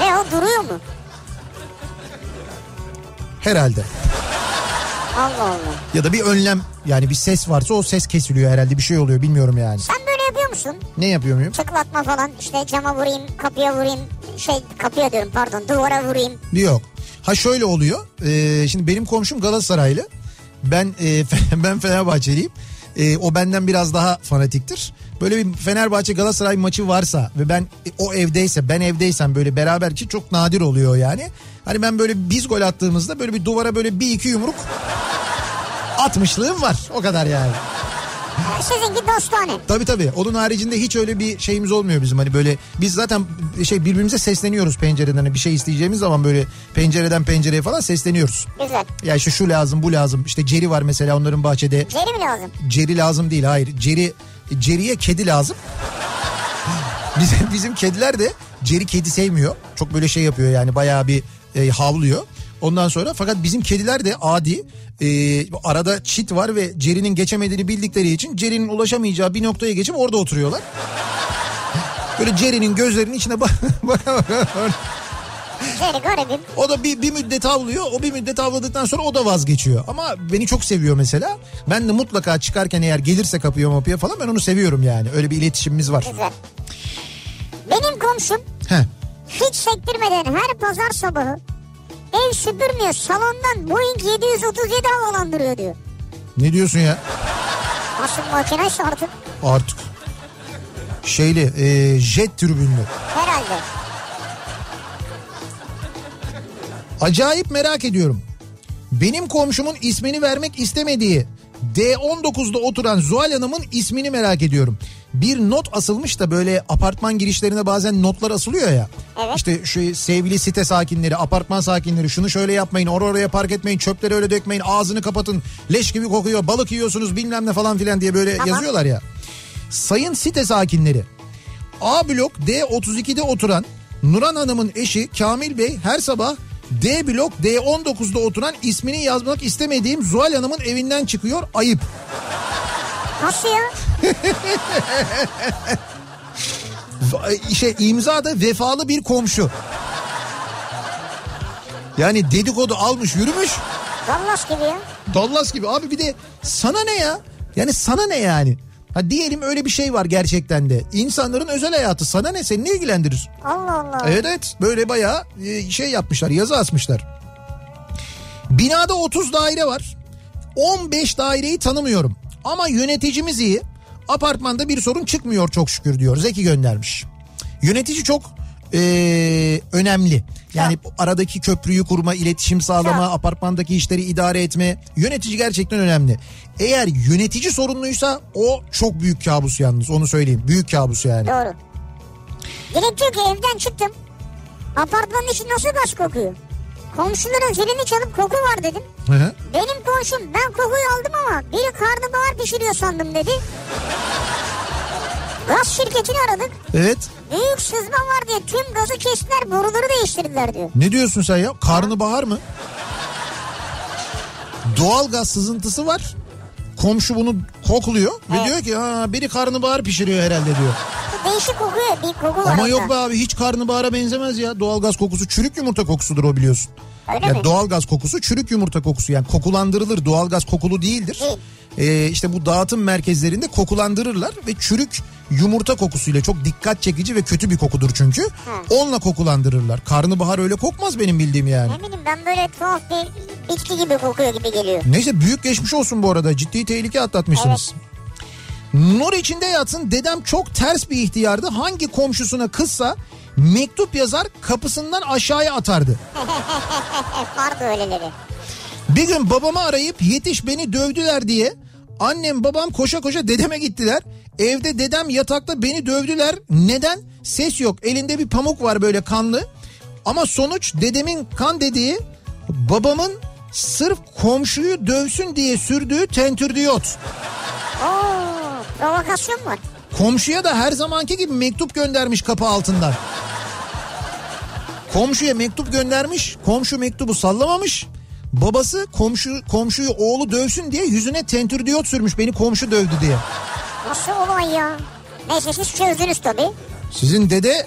Ve o duruyor mu? Herhalde. Allah Allah. Ya da bir önlem yani bir ses varsa o ses kesiliyor herhalde bir şey oluyor bilmiyorum yani. Sen böyle yapıyor musun? Ne yapıyor muyum? Tıklatma falan işte cama vurayım kapıya vurayım şey kapıya diyorum pardon duvara vurayım. Yok. Ha şöyle oluyor. Ee, şimdi benim komşum Galatasaraylı. Ben e, *laughs* ben Fenerbahçeliyim. E, o benden biraz daha fanatiktir. Böyle bir Fenerbahçe Galatasaray maçı varsa ve ben e, o evdeyse ben evdeysem böyle beraber ki çok nadir oluyor yani. Hani ben böyle biz gol attığımızda böyle bir duvara böyle bir iki yumruk atmışlığım var. O kadar yani. Sizinki dostane. Tabii tabii. Onun haricinde hiç öyle bir şeyimiz olmuyor bizim. Hani böyle biz zaten şey birbirimize sesleniyoruz pencereden. Hani bir şey isteyeceğimiz zaman böyle pencereden pencereye falan sesleniyoruz. Güzel. Ya işte şu lazım bu lazım. İşte ceri var mesela onların bahçede. Ceri mi lazım? Ceri lazım değil hayır. Ceri Ceriye kedi lazım. *laughs* Bizim, bizim kediler de Ceri kedi sevmiyor. Çok böyle şey yapıyor yani bayağı bir e, havlıyor. Ondan sonra fakat bizim kediler de adi e, arada çit var ve Ceri'nin geçemediğini bildikleri için Ceri'nin ulaşamayacağı bir noktaya geçip orada oturuyorlar. *laughs* Böyle Ceri'nin gözlerinin içine bak *laughs* baka baka o da bir, bir müddet avlıyor. O bir müddet avladıktan sonra o da vazgeçiyor. Ama beni çok seviyor mesela. Ben de mutlaka çıkarken eğer gelirse kapıya mapıya falan ben onu seviyorum yani. Öyle bir iletişimimiz var. Güzel. Benim komşum Heh. hiç sektirmeden her pazar sabahı ev süpürmüyor salondan Boeing 737 havalandırıyor diyor. Ne diyorsun ya? Nasıl makinesi artık Artık. Şeyli e, jet türbünlü. herhalde. Acayip merak ediyorum. Benim komşumun ismini vermek istemediği D19'da oturan Zuhal Hanım'ın ismini merak ediyorum. Bir not asılmış da böyle apartman girişlerine bazen notlar asılıyor ya. Evet. İşte şu sevgili site sakinleri, apartman sakinleri şunu şöyle yapmayın, or oraya park etmeyin, çöpleri öyle dökmeyin, ağzını kapatın, leş gibi kokuyor, balık yiyorsunuz bilmem ne falan filan diye böyle Tamam. yazıyorlar ya. Sayın site sakinleri, A blok D32'de oturan Nuran Hanım'ın eşi Kamil Bey her sabah D blok D19'da oturan ismini yazmak istemediğim Zuhal Hanım'ın evinden çıkıyor. Ayıp. Nasıl ya? *laughs* Şey imza da vefalı bir komşu. Yani dedikodu almış yürümüş. Dallas gibi ya. Dallas gibi abi bir de sana ne ya? Yani sana ne yani? Ha diyelim öyle bir şey var gerçekten de. İnsanların özel hayatı sana ne seni ne ilgilendirir? Allah Allah. Evet evet böyle bayağı e, şey yapmışlar yazı asmışlar. Binada 30 daire var. 15 daireyi tanımıyorum. Ama yöneticimiz iyi. Apartmanda bir sorun çıkmıyor çok şükür diyor. Zeki göndermiş. Yönetici çok e, önemli. Yani aradaki köprüyü kurma, iletişim sağlama, Çok. apartmandaki işleri idare etme. Yönetici gerçekten önemli. Eğer yönetici sorunluysa o çok büyük kabus yalnız onu söyleyeyim. Büyük kabus yani. Doğru. Dilek diyor ki evden çıktım. Apartmanın içi nasıl gaz kokuyor? Komşuların zilini çalıp koku var dedim. Hı hı. Benim komşum ben kokuyu aldım ama biri karnabahar pişiriyor sandım dedi. Gaz şirketini aradık. Evet. Büyük sızma var diye tüm gazı kestiler boruları değiştirdiler diyor. Ne diyorsun sen ya? Karnabahar mı? Doğal gaz sızıntısı var. Komşu bunu kokluyor ve Evet. diyor ki ha biri karnabahar pişiriyor herhalde diyor. Değişik kokuyor bir koku var Ama orada. yok be abi hiç karnabahara benzemez ya. Doğal gaz kokusu çürük yumurta kokusudur o biliyorsun. Öyle ya mi? doğal gaz kokusu çürük yumurta kokusu yani kokulandırılır. Doğal gaz kokulu değildir. Değil. Ee, işte bu dağıtım merkezlerinde kokulandırırlar ve çürük yumurta kokusuyla çok dikkat çekici ve kötü bir kokudur çünkü. Onunla kokulandırırlar. Karnabahar öyle kokmaz benim bildiğim yani. Ne bileyim ben böyle tuhaf bir bitki gibi kokuyor gibi geliyor. Neyse büyük geçmiş olsun bu arada. Ciddi tehlike atlatmışsınız. Nur içinde yatsın dedem çok ters bir ihtiyardı. Hangi komşusuna kızsa mektup yazar kapısından aşağıya atardı. *laughs* Vardı öyleleri. Bir gün babamı arayıp yetiş beni dövdüler diye annem babam koşa koşa dedeme gittiler. Evde dedem yatakta beni dövdüler. Neden? Ses yok. Elinde bir pamuk var böyle kanlı. Ama sonuç dedemin kan dediği babamın sırf komşuyu dövsün diye sürdüğü tentürdiyot. Oo, provokasyon var. Komşuya da her zamanki gibi mektup göndermiş kapı altından. Komşuya mektup göndermiş. Komşu mektubu sallamamış. Babası komşu komşuyu oğlu dövsün diye yüzüne tentürdiyot sürmüş beni komşu dövdü diye. Nasıl olay ya? Neyse siz çözdünüz tabii. Sizin dede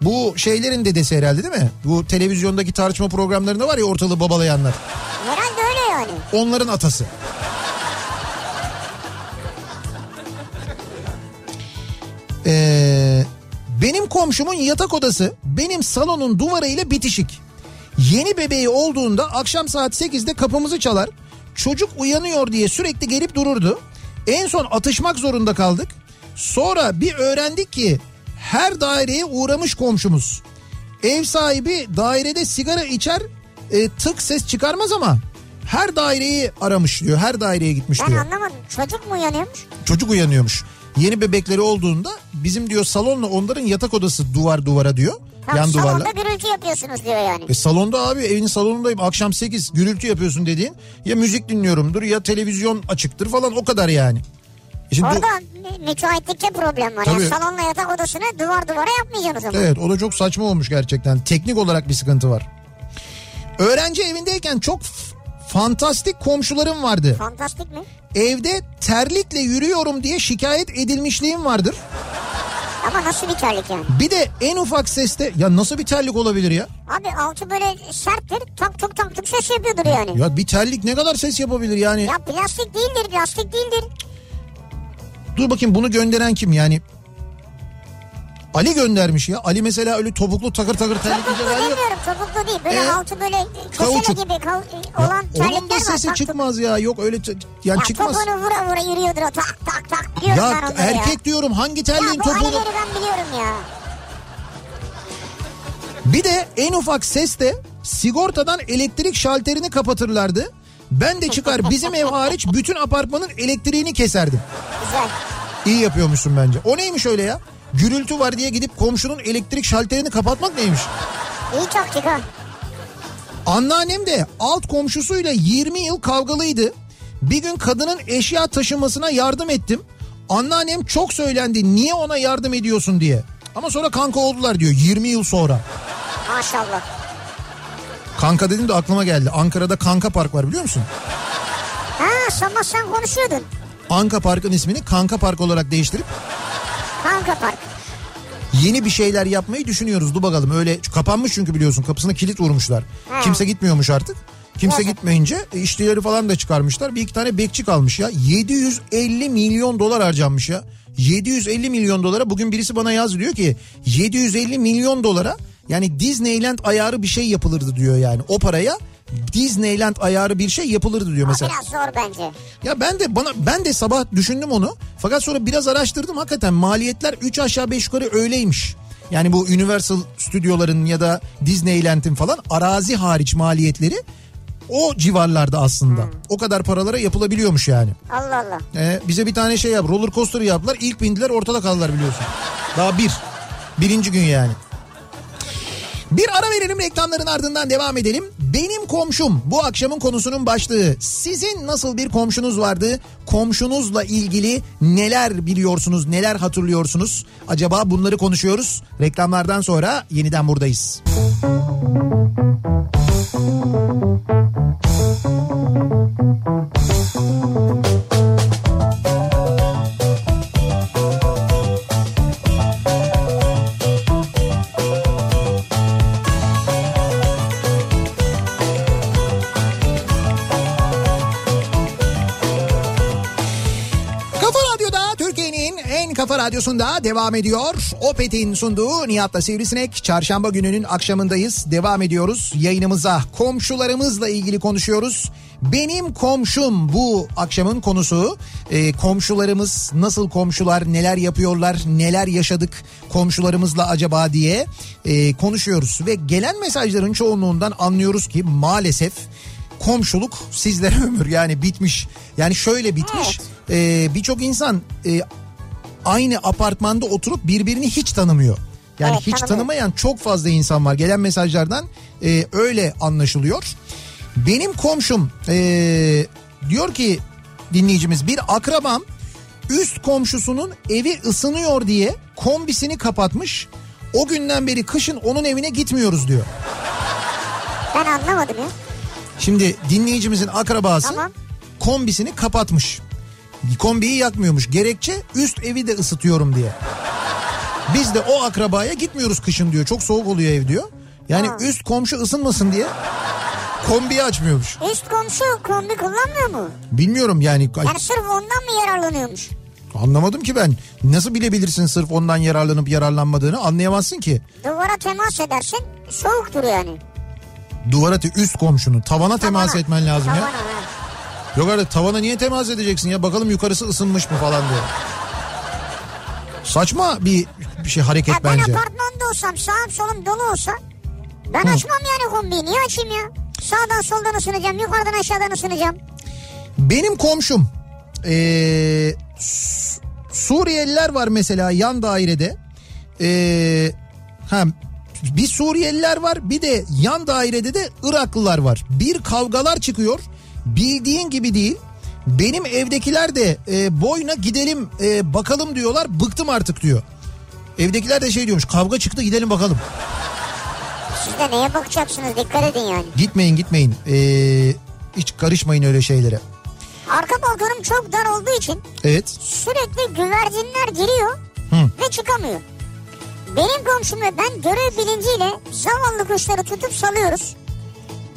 bu şeylerin dedesi herhalde değil mi? Bu televizyondaki tartışma programlarında var ya ortalığı babalayanlar. Herhalde öyle yani. Onların atası. Ee, Benim komşumun yatak odası benim salonun duvarıyla bitişik. Yeni bebeği olduğunda akşam saat 8'de kapımızı çalar. Çocuk uyanıyor diye sürekli gelip dururdu. En son atışmak zorunda kaldık. Sonra bir öğrendik ki her daireye uğramış komşumuz. Ev sahibi dairede sigara içer e, tık ses çıkarmaz ama her daireyi aramış diyor. Her daireye gitmiş Ben diyor. anlamadım. Çocuk mu uyanıyormuş? Çocuk uyanıyormuş. Yeni bebekleri olduğunda bizim diyor salonla onların yatak odası duvar duvara diyor. Tam yan duvarla. salonda gürültü yapıyorsunuz diyor yani. E salonda abi evin salonundayım akşam 8 gürültü yapıyorsun dediğin ya müzik dinliyorumdur ya televizyon açıktır falan o kadar yani. E Şimdi bu- Orada mü- müteahhitlikte problem var. Tabii. Yani salonla yatak odasını duvar duvara yapmayacaksınız o zaman. Evet o da çok saçma olmuş gerçekten. Teknik olarak bir sıkıntı var. Öğrenci evindeyken çok fantastik komşularım vardı. Fantastik mi? Evde terlikle yürüyorum diye şikayet edilmişliğim vardır. Ama nasıl bir terlik yani? Bir de en ufak seste ya nasıl bir terlik olabilir ya? Abi altı böyle serttir. Tak tuk tak tuk ses yapıyordur yani. Ya bir terlik ne kadar ses yapabilir yani? Ya plastik değildir, plastik değildir. Dur bakayım bunu gönderen kim yani? Ali göndermiş ya. Ali mesela öyle topuklu takır takır terlik Topuklu giyer ya. topuklu değil. Böyle Ee, altı böyle kösele gibi kal- Ya olan terlikler onun da var. sesi tuk. çıkmaz ya. Yok öyle yani Ya çıkmaz. topunu vura vura yürüyordur o tak tak tak. Biliyorum Ya ben erkek diyorum hangi ya. terliğin Ya bu topuğunu... Ben biliyorum ya. Bir de en ufak seste sigortadan elektrik şalterini kapatırlardı. Ben de çıkar bizim ev hariç bütün apartmanın elektriğini keserdim. Güzel. İyi yapıyormuşsun bence. O neymiş öyle ya? Gürültü var diye gidip komşunun elektrik şalterini kapatmak neymiş? İyi taktik ha. Anneannem de alt komşusuyla 20 yıl kavgalıydı. Bir gün kadının eşya taşımasına yardım ettim. Anneannem çok söylendi niye ona yardım ediyorsun diye. Ama sonra kanka oldular diyor 20 yıl sonra. Maşallah. Kanka dedim de aklıma geldi. Ankara'da Kanka Park var biliyor musun? Ha sabah sen konuşuyordun. Anka Park'ın ismini Kanka Park olarak değiştirip Kanka Park. yeni bir şeyler yapmayı düşünüyoruz. Dur bakalım öyle kapanmış çünkü biliyorsun kapısına kilit vurmuşlar. Ha. Kimse gitmiyormuş artık. Kimse Yazık. gitmeyince e, işçileri falan da çıkarmışlar. Bir iki tane bekçi kalmış ya. 750 milyon dolar harcanmış ya. 750 milyon dolara bugün birisi bana yaz diyor ki 750 milyon dolara yani Disneyland ayarı bir şey yapılırdı diyor yani. O paraya Disneyland ayarı bir şey yapılırdı diyor mesela. biraz zor bence. Ya ben de bana ben de sabah düşündüm onu. Fakat sonra biraz araştırdım. Hakikaten maliyetler 3 aşağı 5 yukarı öyleymiş. Yani bu Universal stüdyoların ya da Disneyland'in falan arazi hariç maliyetleri o civarlarda aslında. O kadar paralara yapılabiliyormuş yani. Allah Allah. Ee, bize bir tane şey yap roller coaster yaptılar. İlk bindiler ortada kaldılar biliyorsun. Daha bir. Birinci gün yani. Bir ara verelim reklamların ardından devam edelim. Benim komşum bu akşamın konusunun başlığı. Sizin nasıl bir komşunuz vardı? Komşunuzla ilgili neler biliyorsunuz, neler hatırlıyorsunuz? Acaba bunları konuşuyoruz. Reklamlardan sonra yeniden buradayız. Kafa radyosunda devam ediyor. Opet'in sunduğu Nihat'la Sivrisinek. Çarşamba gününün akşamındayız. Devam ediyoruz yayınımıza. Komşularımızla ilgili konuşuyoruz. Benim komşum bu akşamın konusu. Ee, komşularımız nasıl komşular, neler yapıyorlar, neler yaşadık komşularımızla acaba diye e, konuşuyoruz. Ve gelen mesajların çoğunluğundan anlıyoruz ki maalesef komşuluk sizlere *laughs* ömür yani bitmiş. Yani şöyle bitmiş. Ee, Birçok insan e, aynı apartmanda oturup birbirini hiç tanımıyor. Yani Evet, hiç tanımıyor. tanımayan çok fazla insan var. Gelen mesajlardan e, öyle anlaşılıyor. Benim komşum e, diyor ki dinleyicimiz bir akrabam üst komşusunun evi ısınıyor diye kombisini kapatmış. O günden beri kışın onun evine gitmiyoruz diyor. Ben anlamadım ya. Şimdi dinleyicimizin akrabası Tamam. kombisini kapatmış. Kombiyi yakmıyormuş. Gerekçe üst evi de ısıtıyorum diye. Biz de o akrabaya gitmiyoruz kışın diyor. Çok soğuk oluyor ev diyor. Yani Ha. üst komşu ısınmasın diye kombiyi açmıyormuş. Üst komşu kombi kullanmıyor mu? Bilmiyorum yani. Yani sırf ondan mı yararlanıyormuş? Anlamadım ki ben. Nasıl bilebilirsin sırf ondan yararlanıp yararlanmadığını anlayamazsın ki. Duvara temas edersin soğuktur yani. Duvara te- üst komşunun tavana temas Tavana. etmen lazım ya. Tavana, ha. Yok artık tavana niye temas edeceksin ya bakalım yukarısı ısınmış mı falan diye. Saçma bir, bir şey hareket Ya ben bence. apartmanda olsam sağım solum dolu olsa ben açmam yani kombiyi. Niye açayım ya? Sağdan soldan ısınacağım, yukarıdan aşağıdan ısınacağım. Benim komşum ee, Su- Suriyeliler var mesela yan dairede. Ee, ha, bir Suriyeliler var bir de yan dairede de Iraklılar var. Bir kavgalar çıkıyor bildiğin gibi değil. Benim evdekiler de e, boyuna gidelim e, bakalım diyorlar bıktım artık diyor. Evdekiler de şey diyormuş kavga çıktı gidelim bakalım. Siz de neye bakacaksınız dikkat edin yani. Gitmeyin gitmeyin Ee, hiç karışmayın öyle şeylere. Arka balkonum çok dar olduğu için Evet sürekli güvercinler giriyor Hı. ve çıkamıyor. Benim komşum ve ben görev bilinciyle zavallı kuşları tutup salıyoruz.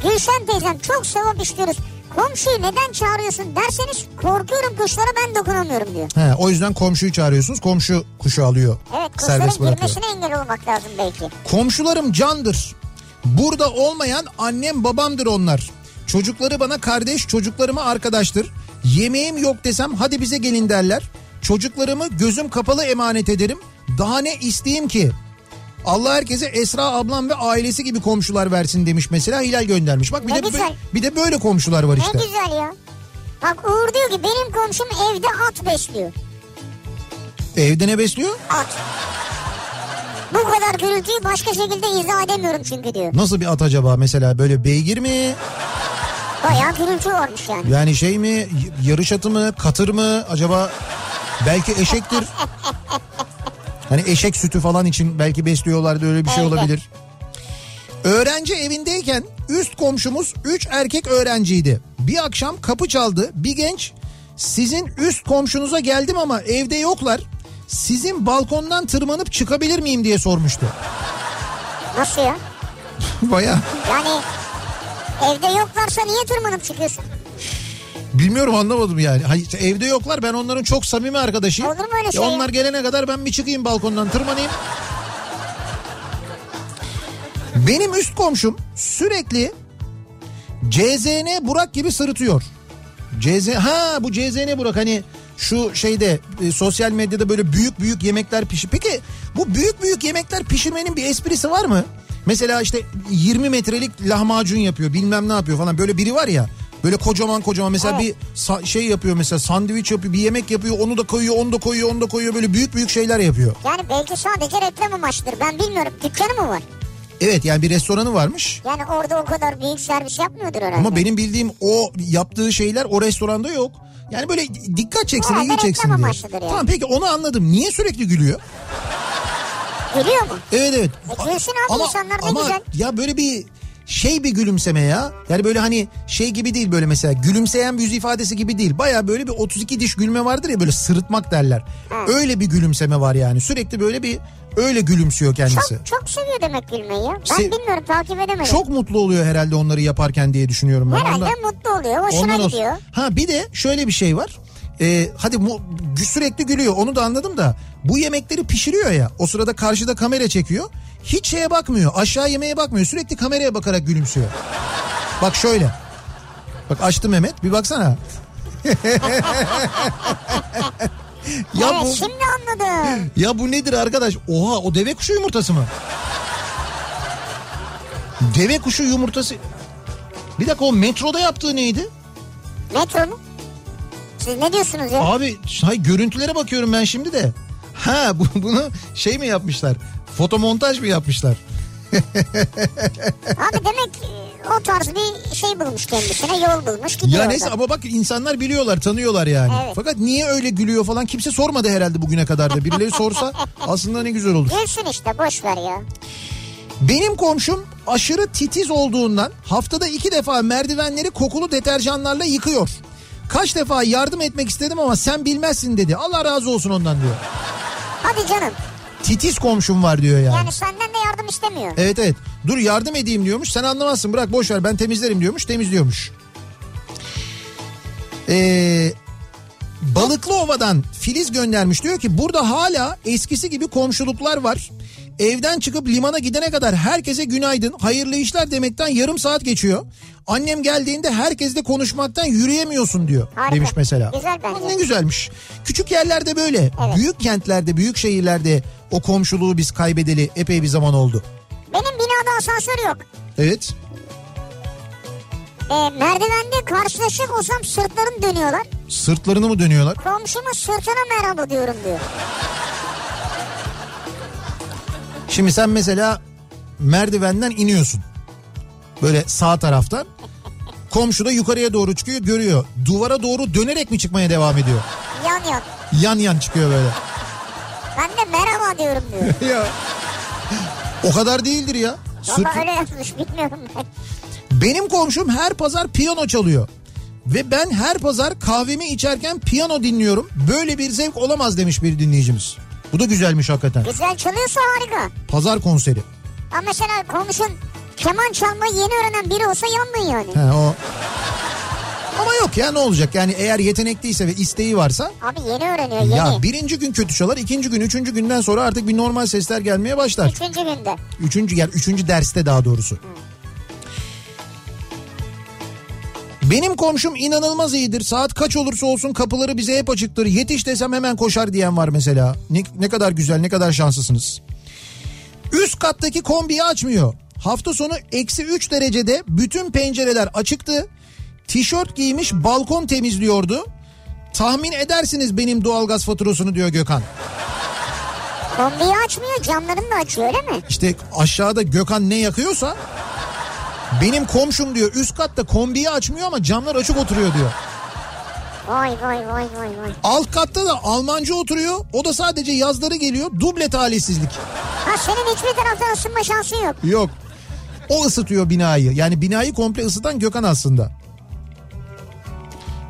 Gülşen teyzem çok sevap istiyoruz. Komşuyu neden çağırıyorsun derseniz korkuyorum kuşlara ben dokunamıyorum diyor. He, o yüzden komşuyu çağırıyorsunuz. Komşu kuşu alıyor. Evet kuşların girmesine engel olmak lazım belki. Komşularım candır. Burada olmayan annem babamdır onlar. Çocukları bana kardeş, çocuklarıma arkadaştır. Yemeğim yok desem hadi bize gelin derler. Çocuklarımı gözüm kapalı emanet ederim. Daha ne isteyeyim ki? Allah herkese Esra ablam ve ailesi gibi komşular versin demiş mesela Hilal göndermiş. Bak bir Ne de güzel. bir de böyle komşular var işte. Ne güzel ya. Bak Uğur diyor ki benim komşum evde at besliyor. Evde ne besliyor? At. Bu kadar gürültüyü başka şekilde izah edemiyorum çünkü diyor. Nasıl bir at acaba mesela böyle beygir mi? Bayağı gürültü varmış yani. Yani şey mi yarış atı mı katır mı acaba belki eşektir. *laughs* Hani eşek sütü falan için belki besliyorlardı öyle bir şey olabilir. Öğrenci evindeyken üst komşumuz 3 erkek öğrenciydi. Bir akşam kapı çaldı bir genç sizin üst komşunuza geldim ama evde yoklar. Sizin balkondan tırmanıp çıkabilir miyim diye sormuştu. Nasıl ya? *laughs* Baya Yani evde yoklarsa niye tırmanıp çıkıyorsun? Bilmiyorum anlamadım yani. Hayır, evde yoklar ben onların çok samimi arkadaşıyım. Olur mu öyle şey ya? onlar gelene kadar ben bir çıkayım balkondan tırmanayım. Benim üst komşum sürekli CZN Burak gibi sırıtıyor. CZ ha bu CZN Burak hani şu şeyde e, sosyal medyada böyle büyük büyük yemekler pişir. Peki bu büyük büyük yemekler pişirmenin bir esprisi var mı? Mesela işte 20 metrelik lahmacun yapıyor bilmem ne yapıyor falan böyle biri var ya. Böyle kocaman kocaman mesela Evet. bir şey yapıyor mesela sandviç yapıyor bir yemek yapıyor onu da koyuyor onu da koyuyor onu da koyuyor böyle büyük büyük şeyler yapıyor. Yani belki sadece reklam amaçlıdır ben bilmiyorum. Dükkanı mı var? Evet yani bir restoranı varmış Yani orada o kadar büyük servis yapmıyordur herhalde. ama benim bildiğim o yaptığı şeyler o restoranda yok. Yani böyle dikkat çeksin ilgi çeksin diye. yani. Tamam peki onu anladım. Niye sürekli gülüyor? Gülüyor mu? Evet evet. E gülsün abi, insanlar ne ama güzel. ya böyle bir şey bir gülümseme ya. Yani böyle hani şey gibi değil böyle mesela gülümseyen bir yüz ifadesi gibi değil. Baya böyle bir 32 diş gülme vardır ya böyle sırıtmak derler. Öyle bir gülümseme var yani. Sürekli böyle bir öyle gülümsüyor kendisi. Çok, çok seviyor demek gülmeyi ya. Ben Se- bilmiyorum takip edemedim. Çok mutlu oluyor herhalde onları yaparken diye düşünüyorum ben. Herhalde Ondan- mutlu oluyor. Hoşuna olsun. gidiyor. Ha bir de şöyle bir şey var. Ee, hadi mu- sürekli gülüyor onu da anladım da bu yemekleri pişiriyor ya o sırada karşıda kamera çekiyor hiç şeye bakmıyor aşağı yemeğe bakmıyor sürekli kameraya bakarak gülümsüyor bak şöyle bak açtı Mehmet bir baksana *laughs* ya evet bu şimdi anladım. ya bu nedir arkadaş oha o deve kuşu yumurtası mı deve kuşu yumurtası bir dakika o metroda yaptığı neydi Metro mu? Siz ne diyorsunuz ya? Abi hay görüntülere bakıyorum ben şimdi de. Ha bu, bunu şey mi yapmışlar? Fotomontaj mı yapmışlar? Abi demek e, o tarz bir şey bulmuş kendisine yol bulmuş gidiyor. Ya neyse ama bak insanlar biliyorlar, tanıyorlar yani. Evet. Fakat niye öyle gülüyor falan kimse sormadı herhalde bugüne kadar da. Birileri sorsa *laughs* aslında ne güzel olur. Gülsün işte boş ver ya. Benim komşum aşırı titiz olduğundan haftada iki defa merdivenleri kokulu deterjanlarla yıkıyor. Kaç defa yardım etmek istedim ama sen bilmezsin dedi. Allah razı olsun ondan diyor. Hadi canım. Titiz komşum var diyor yani. Yani senden de yardım istemiyor. Evet evet. Dur yardım edeyim diyormuş. Sen anlamazsın bırak boş ver ben temizlerim diyormuş. Temizliyormuş. Ee, Balıklıova'dan Filiz göndermiş diyor ki burada hala eskisi gibi komşuluklar var. Evden çıkıp limana gidene kadar herkese günaydın, hayırlı işler demekten yarım saat geçiyor. Annem geldiğinde herkesle konuşmaktan yürüyemiyorsun diyor Harika. demiş mesela. Güzel bence. Ne güzelmiş. Küçük yerlerde böyle. Evet. Büyük kentlerde, büyük şehirlerde o komşuluğu biz kaybedeli epey bir zaman oldu. Benim binada asansör yok. Evet. Ee, merdivende karşılaşık olsam sırtlarım dönüyorlar. Sırtlarını mı dönüyorlar? Komşumun sırtına merhaba diyorum diyor. Şimdi sen mesela merdivenden iniyorsun. Böyle sağ taraftan. Komşu da yukarıya doğru çıkıyor görüyor. Duvara doğru dönerek mi çıkmaya devam ediyor? Yan yan. Yan yan çıkıyor böyle. Ben de merhaba diyorum diyor. *laughs* ya. O kadar değildir ya. Valla Sırtı- öyle yapmış bilmiyorum ben. Benim komşum her pazar piyano çalıyor. Ve ben her pazar kahvemi içerken piyano dinliyorum. Böyle bir zevk olamaz demiş bir dinleyicimiz. Bu da güzelmiş hakikaten. Güzel çalıyorsa harika. Pazar konseri. Ama mesela komşun keman çalmayı yeni öğrenen biri olsa yandın yani. He, o. Ama yok ya ne olacak yani eğer yetenekliyse ve isteği varsa Abi yeni öğreniyor yeni. ya birinci gün kötü çalar ikinci gün üçüncü günden sonra artık bir normal sesler gelmeye başlar. Üçüncü günde. Üçüncü yani üçüncü derste daha doğrusu. Benim komşum inanılmaz iyidir. Saat kaç olursa olsun kapıları bize hep açıktır. Yetiş desem hemen koşar diyen var mesela. Ne, ne kadar güzel ne kadar şanslısınız. Üst kattaki kombiyi açmıyor. Hafta sonu eksi 3 derecede bütün pencereler açıktı. Tişört giymiş balkon temizliyordu. Tahmin edersiniz benim doğalgaz faturasını diyor Gökhan. Kombiyi açmıyor camlarını da açıyor öyle mi? İşte aşağıda Gökhan ne yakıyorsa benim komşum diyor üst katta kombiyi açmıyor ama camlar açık oturuyor diyor. Vay vay vay vay vay. Alt katta da Almancı oturuyor. O da sadece yazları geliyor. Duble talihsizlik. Ha senin hiçbir taraftan ısınma şansın yok. Yok. O ısıtıyor binayı. Yani binayı komple ısıtan Gökhan aslında.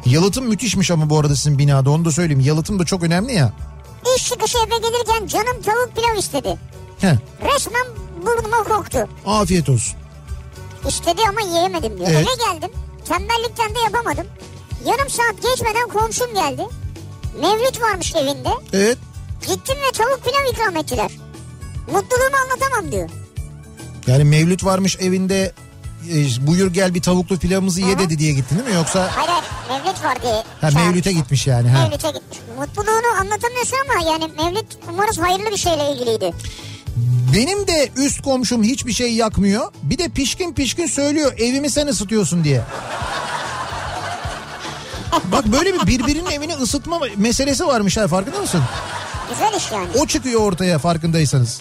Yalıtım müthişmiş ama bu arada sizin binada onu da söyleyeyim. Yalıtım da çok önemli ya. İş çıkışı eve gelirken canım tavuk pilav istedi. Heh, Resmen burnuma koktu. afiyet olsun. İstedi ama yiyemedim diyor. Evet. Eve geldim. Tembellikten de yapamadım. Yarım saat geçmeden komşum geldi. Mevlüt varmış evinde. Evet. Gittim ve tavuk pilav ikram ettiler. Mutluluğumu anlatamam diyor. Yani Mevlüt varmış evinde e, buyur gel bir tavuklu pilavımızı ye Aha. dedi diye gittin değil mi? Yoksa Hayır hayır Mevlüt var diye. ha. Mevlüt'e gitmiş yani. Ha. Mevlüt'e gitmiş. Mutluluğunu anlatamıyorsun ama yani Mevlüt umarız hayırlı bir şeyle ilgiliydi. Benim de üst komşum hiçbir şey yakmıyor. Bir de pişkin pişkin söylüyor evimi sen ısıtıyorsun diye. Bak böyle bir birbirinin evini ısıtma meselesi varmış ha farkında mısın? Güzel iş yani. O çıkıyor ortaya farkındaysanız.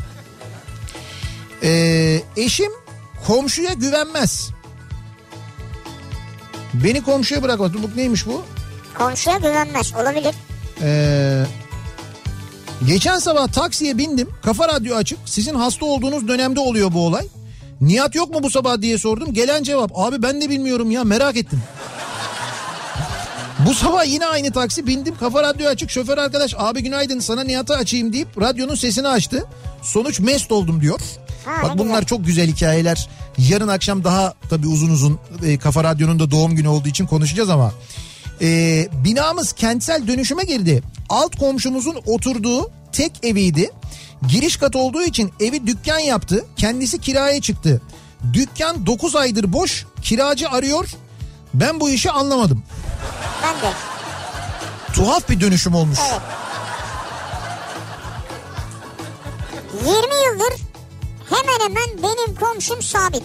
Ee, eşim komşuya güvenmez. Beni komşuya bırakmaz. Bu neymiş bu? Komşuya güvenmez. Olabilir. Ee, geçen sabah taksiye bindim. Kafa radyo açık. Sizin hasta olduğunuz dönemde oluyor bu olay. Nihat yok mu bu sabah diye sordum. Gelen cevap abi ben de bilmiyorum ya merak ettim. Bu sabah yine aynı taksi bindim kafa radyo açık şoför arkadaş abi günaydın sana Nihat'ı açayım deyip radyonun sesini açtı. Sonuç mest oldum diyor. Ha, Bak bunlar güzel. çok güzel hikayeler. Yarın akşam daha tabii uzun uzun e, Kafa Radyo'nun da doğum günü olduğu için konuşacağız ama. E, binamız kentsel dönüşüme girdi. Alt komşumuzun oturduğu tek eviydi. Giriş kat olduğu için evi dükkan yaptı. Kendisi kiraya çıktı. Dükkan 9 aydır boş. Kiracı arıyor. Ben bu işi anlamadım. Ben de. Tuhaf bir dönüşüm olmuş. Evet. 20 yıldır hemen hemen benim komşum sabit.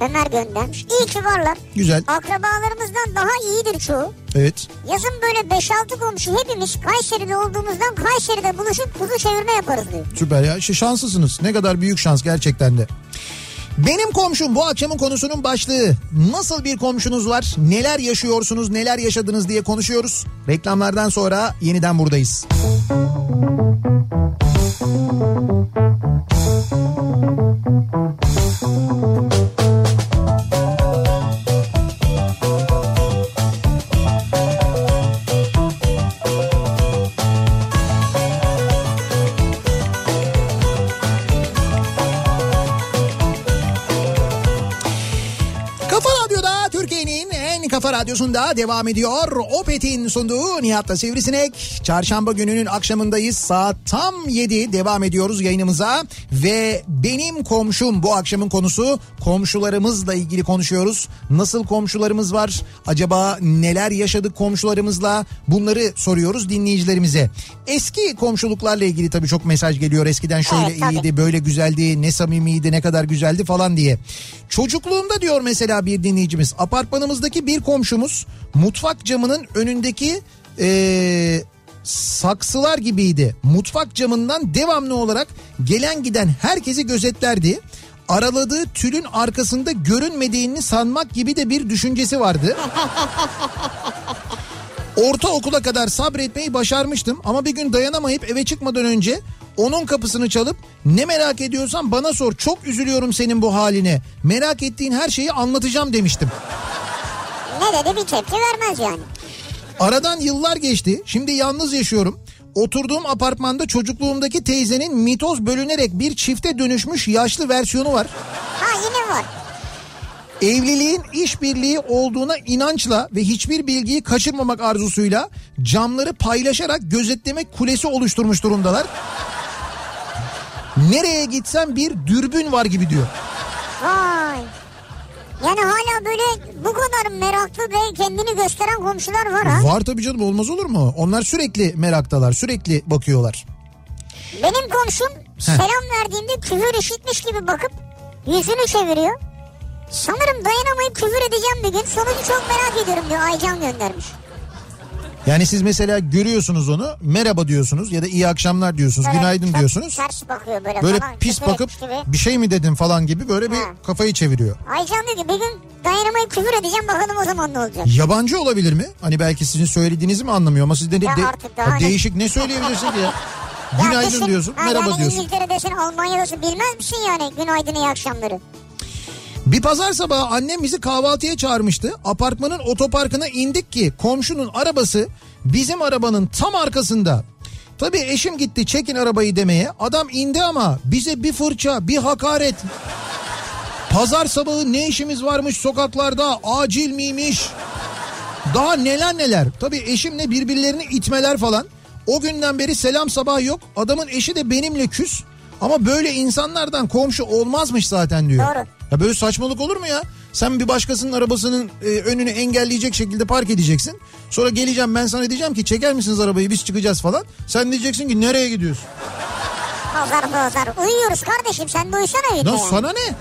Ömer göndermiş. İyi ki varlar. Güzel. Akrabalarımızdan daha iyidir çoğu. Evet. Yazın böyle 5-6 komşu hepimiz Kayseri'de olduğumuzdan Kayseri'de buluşup kuzu çevirme yaparız diyor. Süper ya. İşte şanslısınız. Ne kadar büyük şans gerçekten de. Benim komşum bu akşamın konusunun başlığı. Nasıl bir komşunuz var? Neler yaşıyorsunuz? Neler yaşadınız diye konuşuyoruz. Reklamlardan sonra yeniden buradayız. Kafa Kafa Radyosu'nda devam ediyor. Opet'in sunduğu Nihat'la Sivrisinek. Çarşamba gününün akşamındayız. Saat tam 7 devam ediyoruz yayınımıza. Ve benim komşum bu akşamın konusu. Komşularımızla ilgili konuşuyoruz. Nasıl komşularımız var? Acaba neler yaşadık komşularımızla? Bunları soruyoruz dinleyicilerimize. Eski komşuluklarla ilgili tabii çok mesaj geliyor. Eskiden şöyle Evet, tabii. iyiydi, böyle güzeldi, ne samimiydi, ne kadar güzeldi falan diye. Çocukluğumda diyor mesela bir dinleyicimiz apartmanımızdaki bir komşumuz mutfak camının önündeki eee, saksılar gibiydi. Mutfak camından devamlı olarak gelen giden herkesi gözetlerdi. Araladığı tülün arkasında görünmediğini sanmak gibi de bir düşüncesi vardı. *laughs* Ortaokula kadar sabretmeyi başarmıştım ama bir gün dayanamayıp eve çıkmadan önce onun kapısını çalıp ne merak ediyorsan bana sor çok üzülüyorum senin bu haline merak ettiğin her şeyi anlatacağım demiştim. Ne dedi bir tepki vermez yani. Aradan yıllar geçti şimdi yalnız yaşıyorum. Oturduğum apartmanda çocukluğumdaki teyzenin mitoz bölünerek bir çifte dönüşmüş yaşlı versiyonu var. Ha yine var. Evliliğin işbirliği olduğuna inançla ve hiçbir bilgiyi kaçırmamak arzusuyla camları paylaşarak gözetleme kulesi oluşturmuş durumdalar. Nereye gitsem bir dürbün var gibi diyor. Vay. Yani hala böyle bu kadar meraklı ve kendini gösteren komşular var ha. Var tabii canım olmaz olur mu? Onlar sürekli meraktalar, sürekli bakıyorlar. Benim komşum selam verdiğimde küfür işitmiş gibi bakıp yüzünü çeviriyor. Sanırım dayanamayıp küfür edeceğim bir gün. Sonucu çok merak ediyorum diyor Aycan göndermiş. Yani siz mesela görüyorsunuz onu merhaba diyorsunuz ya da iyi akşamlar diyorsunuz, Böyle günaydın diyorsunuz. Ters bakıyor böyle, Böyle falan. pis bakıp gibi. bir şey mi dedin falan gibi böyle bir Ha. kafayı çeviriyor. Aycan diyor ki bir gün dayanamayıp küfür edeceğim bakalım o zaman ne olacak. Yabancı olabilir mi? Hani belki sizin söylediğinizi mi anlamıyor ama siz de, Ya de- daha ne- değişik ne söyleyebilirsin ki ya? *laughs* Ya Günaydın düşün- diyorsun, ha merhaba yani diyorsun. İngiltere'desin, Almanya'dasın bilmez misin yani günaydın iyi akşamları. Bir pazar sabahı annem bizi kahvaltıya çağırmıştı. Apartmanın otoparkına indik ki komşunun arabası bizim arabanın tam arkasında. Tabii eşim gitti çekin arabayı demeye. Adam indi ama bize bir fırça, bir hakaret. Pazar sabahı ne işimiz varmış sokaklarda, acil miymiş? Daha neler neler. Tabii eşimle birbirlerini itmeler falan. O günden beri selam sabah yok. Adamın eşi de benimle küs. Ama böyle insanlardan komşu olmazmış zaten diyor. Doğru. Ya böyle saçmalık olur mu ya? Sen bir başkasının arabasının e, önünü engelleyecek şekilde park edeceksin. Sonra geleceğim ben sana diyeceğim ki çeker misiniz arabayı biz çıkacağız falan. Sen diyeceksin ki nereye gidiyorsun? Pazar pazar uyuyoruz kardeşim sen de uyusana evde yani. sana ne?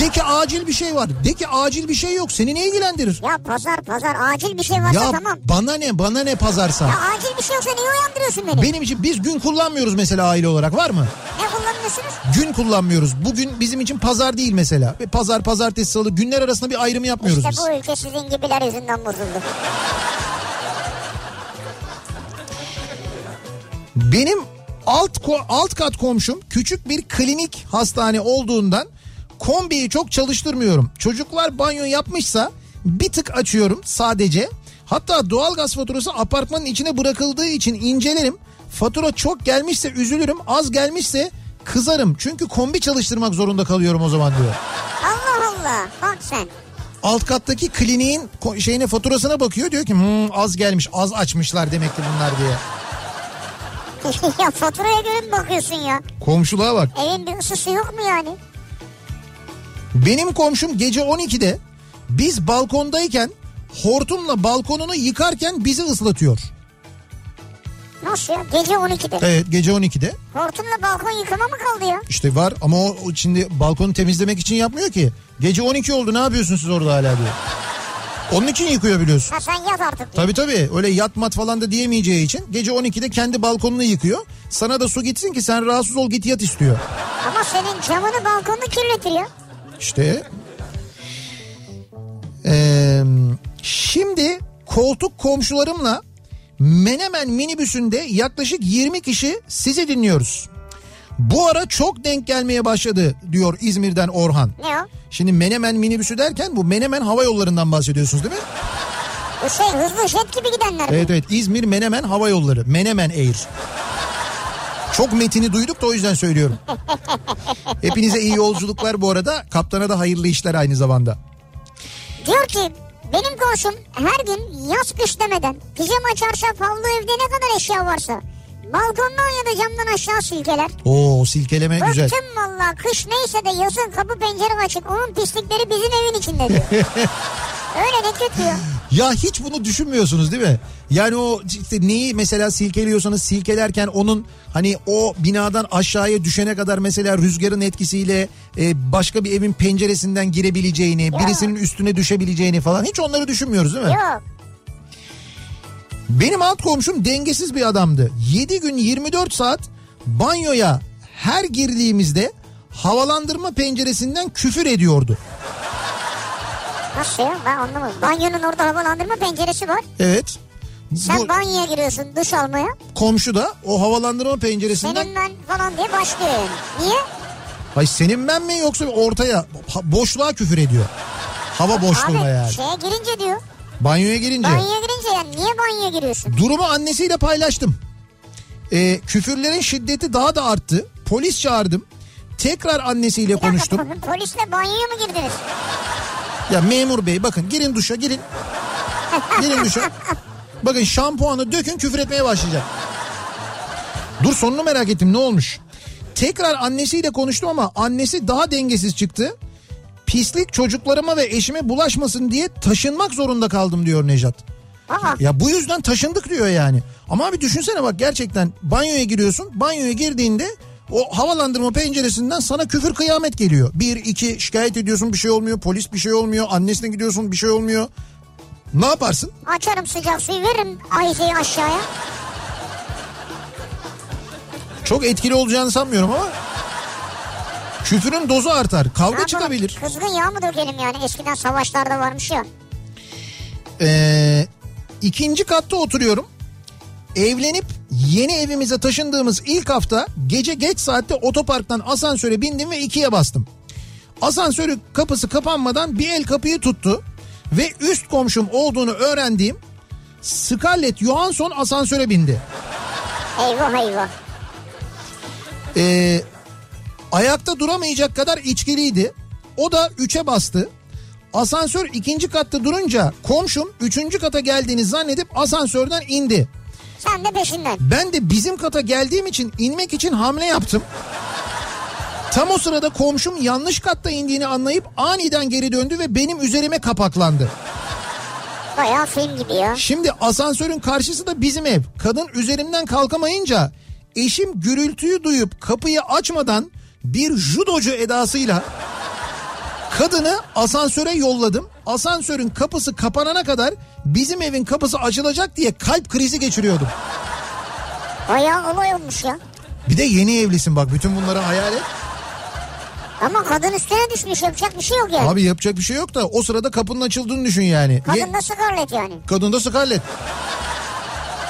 De ki acil bir şey var. De ki acil bir şey yok. Seni ne ilgilendirir? Ya pazar pazar acil bir şey varsa Ya tamam. bana ne bana ne pazarsa. Ya acil bir şey yoksa niye uyandırıyorsun beni? Benim için biz gün kullanmıyoruz mesela aile olarak var mı? Ne kullanıyorsunuz? Gün kullanmıyoruz. Bugün bizim için pazar değil mesela. Pazar, pazartesi, salı günler arasında bir ayrım yapmıyoruz İşte biz. bu ülke sizin gibiler yüzünden bozuldu. Benim alt alt kat komşum küçük bir klinik hastane olduğundan kombiyi çok çalıştırmıyorum. Çocuklar banyo yapmışsa bir tık açıyorum sadece. Hatta doğalgaz faturası apartmanın içine bırakıldığı için incelerim. Fatura çok gelmişse üzülürüm, az gelmişse kızarım. Çünkü kombi çalıştırmak zorunda kalıyorum o zaman diyor. Allah Allah bak sen. Alt kattaki kliniğin şeyine faturasına bakıyor diyor ki "Hmm, az gelmiş az açmışlar demek ki bunlar diye. *laughs* ya faturaya göre mi bakıyorsun ya? Komşuluğa bak. Evin bir ısısı yok mu yani? Benim komşum gece 12'de biz balkondayken hortumla balkonunu yıkarken bizi ıslatıyor. Nasıl ya? Gece 12'de. Evet gece 12'de Hortumla balkon yıkama mı kaldı ya? işte var ama o şimdi balkonu temizlemek için yapmıyor ki. Gece 12 oldu ne yapıyorsunuz siz orada hala diyor. Onun için yıkıyor biliyorsun. Ha sen yat artık. diyor. Tabii tabii öyle yatmat falan da diyemeyeceği için gece 12'de kendi balkonunu yıkıyor. Sana da su gitsin ki sen rahatsız ol git yat istiyor. Ama senin camını balkonunu kirletir ya. İşte Ee, şimdi koltuk komşularımla Menemen minibüsünde yaklaşık 20 kişi sizi dinliyoruz. Bu ara çok denk gelmeye başladı diyor İzmir'den Orhan. Ne o? Şimdi Menemen minibüsü derken bu Menemen hava yollarından bahsediyorsunuz değil mi? Bu şey hızlı jet gibi gidenler mi? Evet evet İzmir Menemen hava yolları. Menemen Air. Çok metini duyduk da o yüzden söylüyorum. Hepinize iyi yolculuklar bu arada. Kaptana da hayırlı işler aynı zamanda. Diyor ki Benim komşum her gün yaz kış demeden pijama çarşaf havlu evde ne kadar eşya varsa balkondan ya da camdan aşağı silkeler. Oo silkeleme güzel. Bıktım valla kış neyse de yazın kapı pencere açık onun pislikleri bizim evin içinde diyor. *laughs* Öyle ne kötü ya. Ya hiç bunu düşünmüyorsunuz değil mi? Yani o işte neyi mesela silkeliyorsanız silkelerken onun hani o binadan aşağıya düşene kadar mesela rüzgarın etkisiyle e, başka bir evin penceresinden girebileceğini, birisinin üstüne düşebileceğini falan hiç onları düşünmüyoruz değil mi? Yok. Benim alt komşum dengesiz bir adamdı. 7 gün 24 saat banyoya her girdiğimizde havalandırma penceresinden küfür ediyordu. Nasıl ya ben anlamadım. Banyonun orada havalandırma penceresi var. Evet. Sen Bu banyoya giriyorsun duş almaya. komşu da o havalandırma penceresinden Senin ben falan diye başlıyor yani. Niye? Hay senin ben mi yoksa ortaya boşluğa küfür ediyor. Hava boşluğuna Abi yani. şeye girince diyor. Banyoya girince. Banyoya girince yani niye banyoya giriyorsun? Durumu annesiyle paylaştım. Ee, küfürlerin şiddeti daha da arttı. Polis çağırdım. Tekrar annesiyle Bir dakika, konuştum. Polisle banyoya mı girdiniz? Ya memur bey bakın girin duşa girin. Girin duşa. Bakın şampuanı dökün küfür etmeye başlayacak. Dur sonunu merak ettim ne olmuş? Tekrar annesiyle konuştum ama annesi daha dengesiz çıktı. Pislik çocuklarıma ve eşime bulaşmasın diye taşınmak zorunda kaldım diyor Nejat. Aa, Ya bu yüzden taşındık diyor yani. Ama abi düşünsene bak gerçekten banyoya giriyorsun. Banyoya girdiğinde o havalandırma penceresinden sana küfür kıyamet geliyor. Bir, iki şikayet ediyorsun bir şey olmuyor. Polis bir şey olmuyor. Annesine gidiyorsun bir şey olmuyor. Ne yaparsın? açarım sıcak suyu veririm Ayşe'yi aşağıya. Çok etkili olacağını sanmıyorum ama küfürün dozu artar. Kavga yapalım? çıkabilir. Kızgın yağ mı dökelim yani? Eskiden savaşlarda varmış ya. Ee, ikinci katta oturuyorum. Evlenip yeni evimize taşındığımız ilk hafta gece geç saatte otoparktan asansöre bindim ve ikiye bastım. Asansörü kapısı kapanmadan bir el kapıyı tuttu ve üst komşum olduğunu öğrendiğim Scarlett Johansson asansöre bindi. Eyvah eyvah. Ee, ayakta duramayacak kadar içkiliydi. O da 3'e bastı. Asansör ikinci katta durunca komşum üçüncü kata geldiğini zannedip asansörden indi. Sen de peşinden. Ben de bizim kata geldiğim için inmek için hamle yaptım. Tam o sırada komşum yanlış katta indiğini anlayıp aniden geri döndü ve benim üzerime kapaklandı. Bayağı film gibi ya. Şimdi asansörün karşısı da bizim ev. Kadın üzerimden kalkamayınca eşim gürültüyü duyup kapıyı açmadan bir judocu edasıyla kadını asansöre yolladım. Asansörün kapısı kapanana kadar bizim evin kapısı açılacak diye kalp krizi geçiriyordum. Bayağı olay olmuş ya. Bir de yeni evlisin bak bütün bunları hayal et. Ama kadın üstüne düşmüş yapacak bir şey yok yani. Abi yapacak bir şey yok da o sırada kapının açıldığını düşün yani. Kadın da Scarlett yani. Kadın da Scarlett.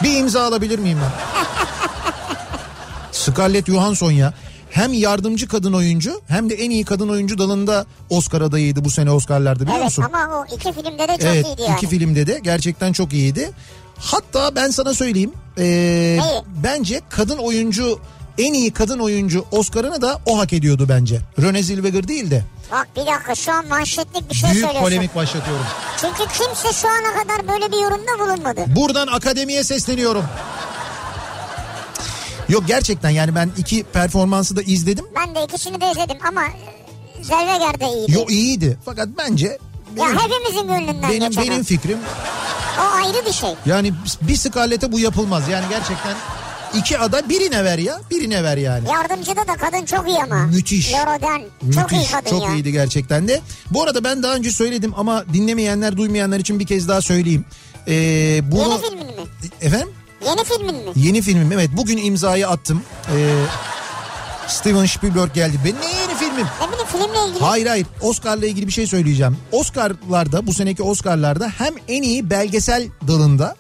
Bir imza alabilir miyim ben? *laughs* Scarlett Johansson ya. Hem yardımcı kadın oyuncu hem de en iyi kadın oyuncu dalında Oscar adayıydı bu sene Oscar'larda biliyor Evet musun? ama o iki filmde de çok evet iyiydi yani. iki filmde de gerçekten çok iyiydi. Hatta ben sana söyleyeyim. Neyi? bence kadın oyuncu en iyi kadın oyuncu Oscar'ını da o hak ediyordu bence. Renée Zellweger değil de. Bak bir dakika şu an manşetlik bir şey Büyük söylüyorsun. polemik başlatıyorum. Çünkü kimse şu ana kadar böyle bir yorumda bulunmadı. Buradan akademiye sesleniyorum. Yok gerçekten yani ben iki performansı da izledim. Ben de ikisini de izledim ama e, Zellweger de iyiydi. Yo iyiydi. Fakat bence ya benim, hepimizin gönlünden benim, geçen benim fikrim O ayrı bir şey. yani bir Scarlett'e bu yapılmaz. Yani gerçekten iki ada birine ver ya. Birine ver yani. Yardımcıda da kadın çok iyi ama. Müthiş. Dern. Çok iyi Müthiş, kadın çok ya. iyiydi gerçekten de. Bu arada ben daha önce söyledim ama dinlemeyenler, duymayanlar için bir kez daha söyleyeyim. Ee, bunu... Yeni filmin mi? Efendim? Yeni filmin mi? Yeni filmim evet bugün imzayı attım. Ee, Steven Spielberg geldi. Ben ne yeni filmim? Ne bileyim filmle ilgili. Hayır hayır Oscar'la ilgili bir şey söyleyeceğim. Oscar'larda bu seneki Oscar'larda hem en iyi belgesel dalında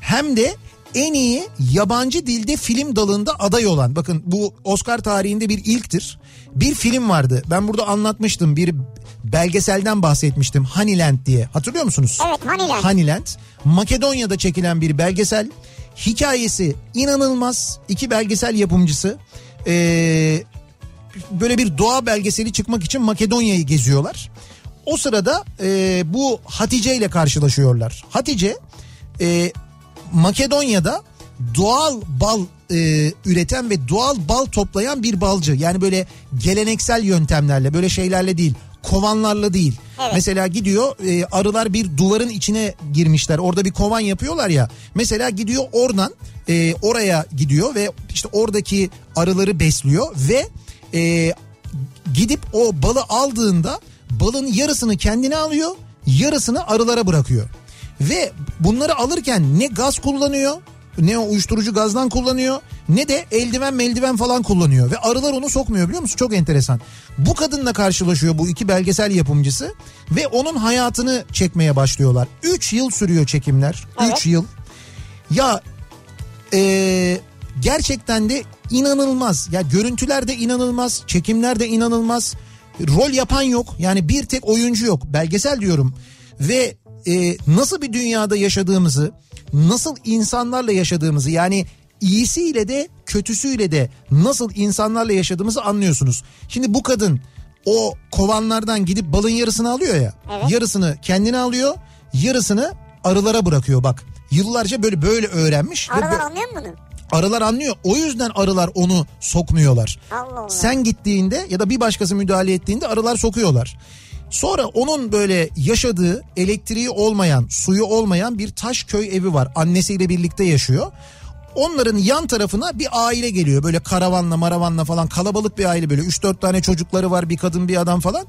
hem de en iyi yabancı dilde film dalında aday olan. Bakın bu Oscar tarihinde bir ilktir. Bir film vardı. Ben burada anlatmıştım. Bir belgeselden bahsetmiştim. Honeyland diye. Hatırlıyor musunuz? Evet Honeyland. Honeyland. Makedonya'da çekilen bir belgesel. Hikayesi inanılmaz. İki belgesel yapımcısı. Ee, böyle bir doğa belgeseli çıkmak için Makedonya'yı geziyorlar. o sırada e, bu Hatice ile karşılaşıyorlar. Hatice e, Makedonya'da doğal bal e, üreten ve doğal bal toplayan bir balcı. Yani böyle geleneksel yöntemlerle böyle şeylerle değil kovanlarla değil. Evet. Mesela gidiyor e, arılar bir duvarın içine girmişler. Orada bir kovan yapıyorlar ya. Mesela gidiyor oradan e, oraya gidiyor ve işte oradaki arıları besliyor ve e, gidip o balı aldığında balın yarısını kendine alıyor, yarısını arılara bırakıyor. Ve bunları alırken ne gaz kullanıyor, ne o uyuşturucu gazdan kullanıyor, ne de eldiven meldiven falan kullanıyor. Ve arılar onu sokmuyor biliyor musun? Çok enteresan. Bu kadınla karşılaşıyor bu iki belgesel yapımcısı ve onun hayatını çekmeye başlıyorlar. 3 yıl sürüyor çekimler. 3 Evet. yıl. Ya ee, gerçekten de inanılmaz. Ya görüntüler de inanılmaz, çekimler de inanılmaz. Rol yapan yok. Yani bir tek oyuncu yok. Belgesel diyorum. Ve e, nasıl bir dünyada yaşadığımızı, nasıl insanlarla yaşadığımızı yani iyisiyle de kötüsüyle de nasıl insanlarla yaşadığımızı anlıyorsunuz. Şimdi bu kadın o kovanlardan gidip balın yarısını alıyor ya. Evet. Yarısını kendine alıyor, yarısını arılara bırakıyor bak. Yıllarca böyle böyle öğrenmiş. ve Arılar bö- anlıyor mu bunu? arılar anlıyor. O yüzden arılar onu sokmuyorlar. Allah Allah. Sen gittiğinde ya da bir başkası müdahale ettiğinde arılar sokuyorlar. Sonra onun böyle yaşadığı elektriği olmayan, suyu olmayan bir taş köy evi var. Annesiyle birlikte yaşıyor. Onların yan tarafına bir aile geliyor. Böyle karavanla maravanla falan kalabalık bir aile böyle 3-4 tane çocukları var bir kadın bir adam falan.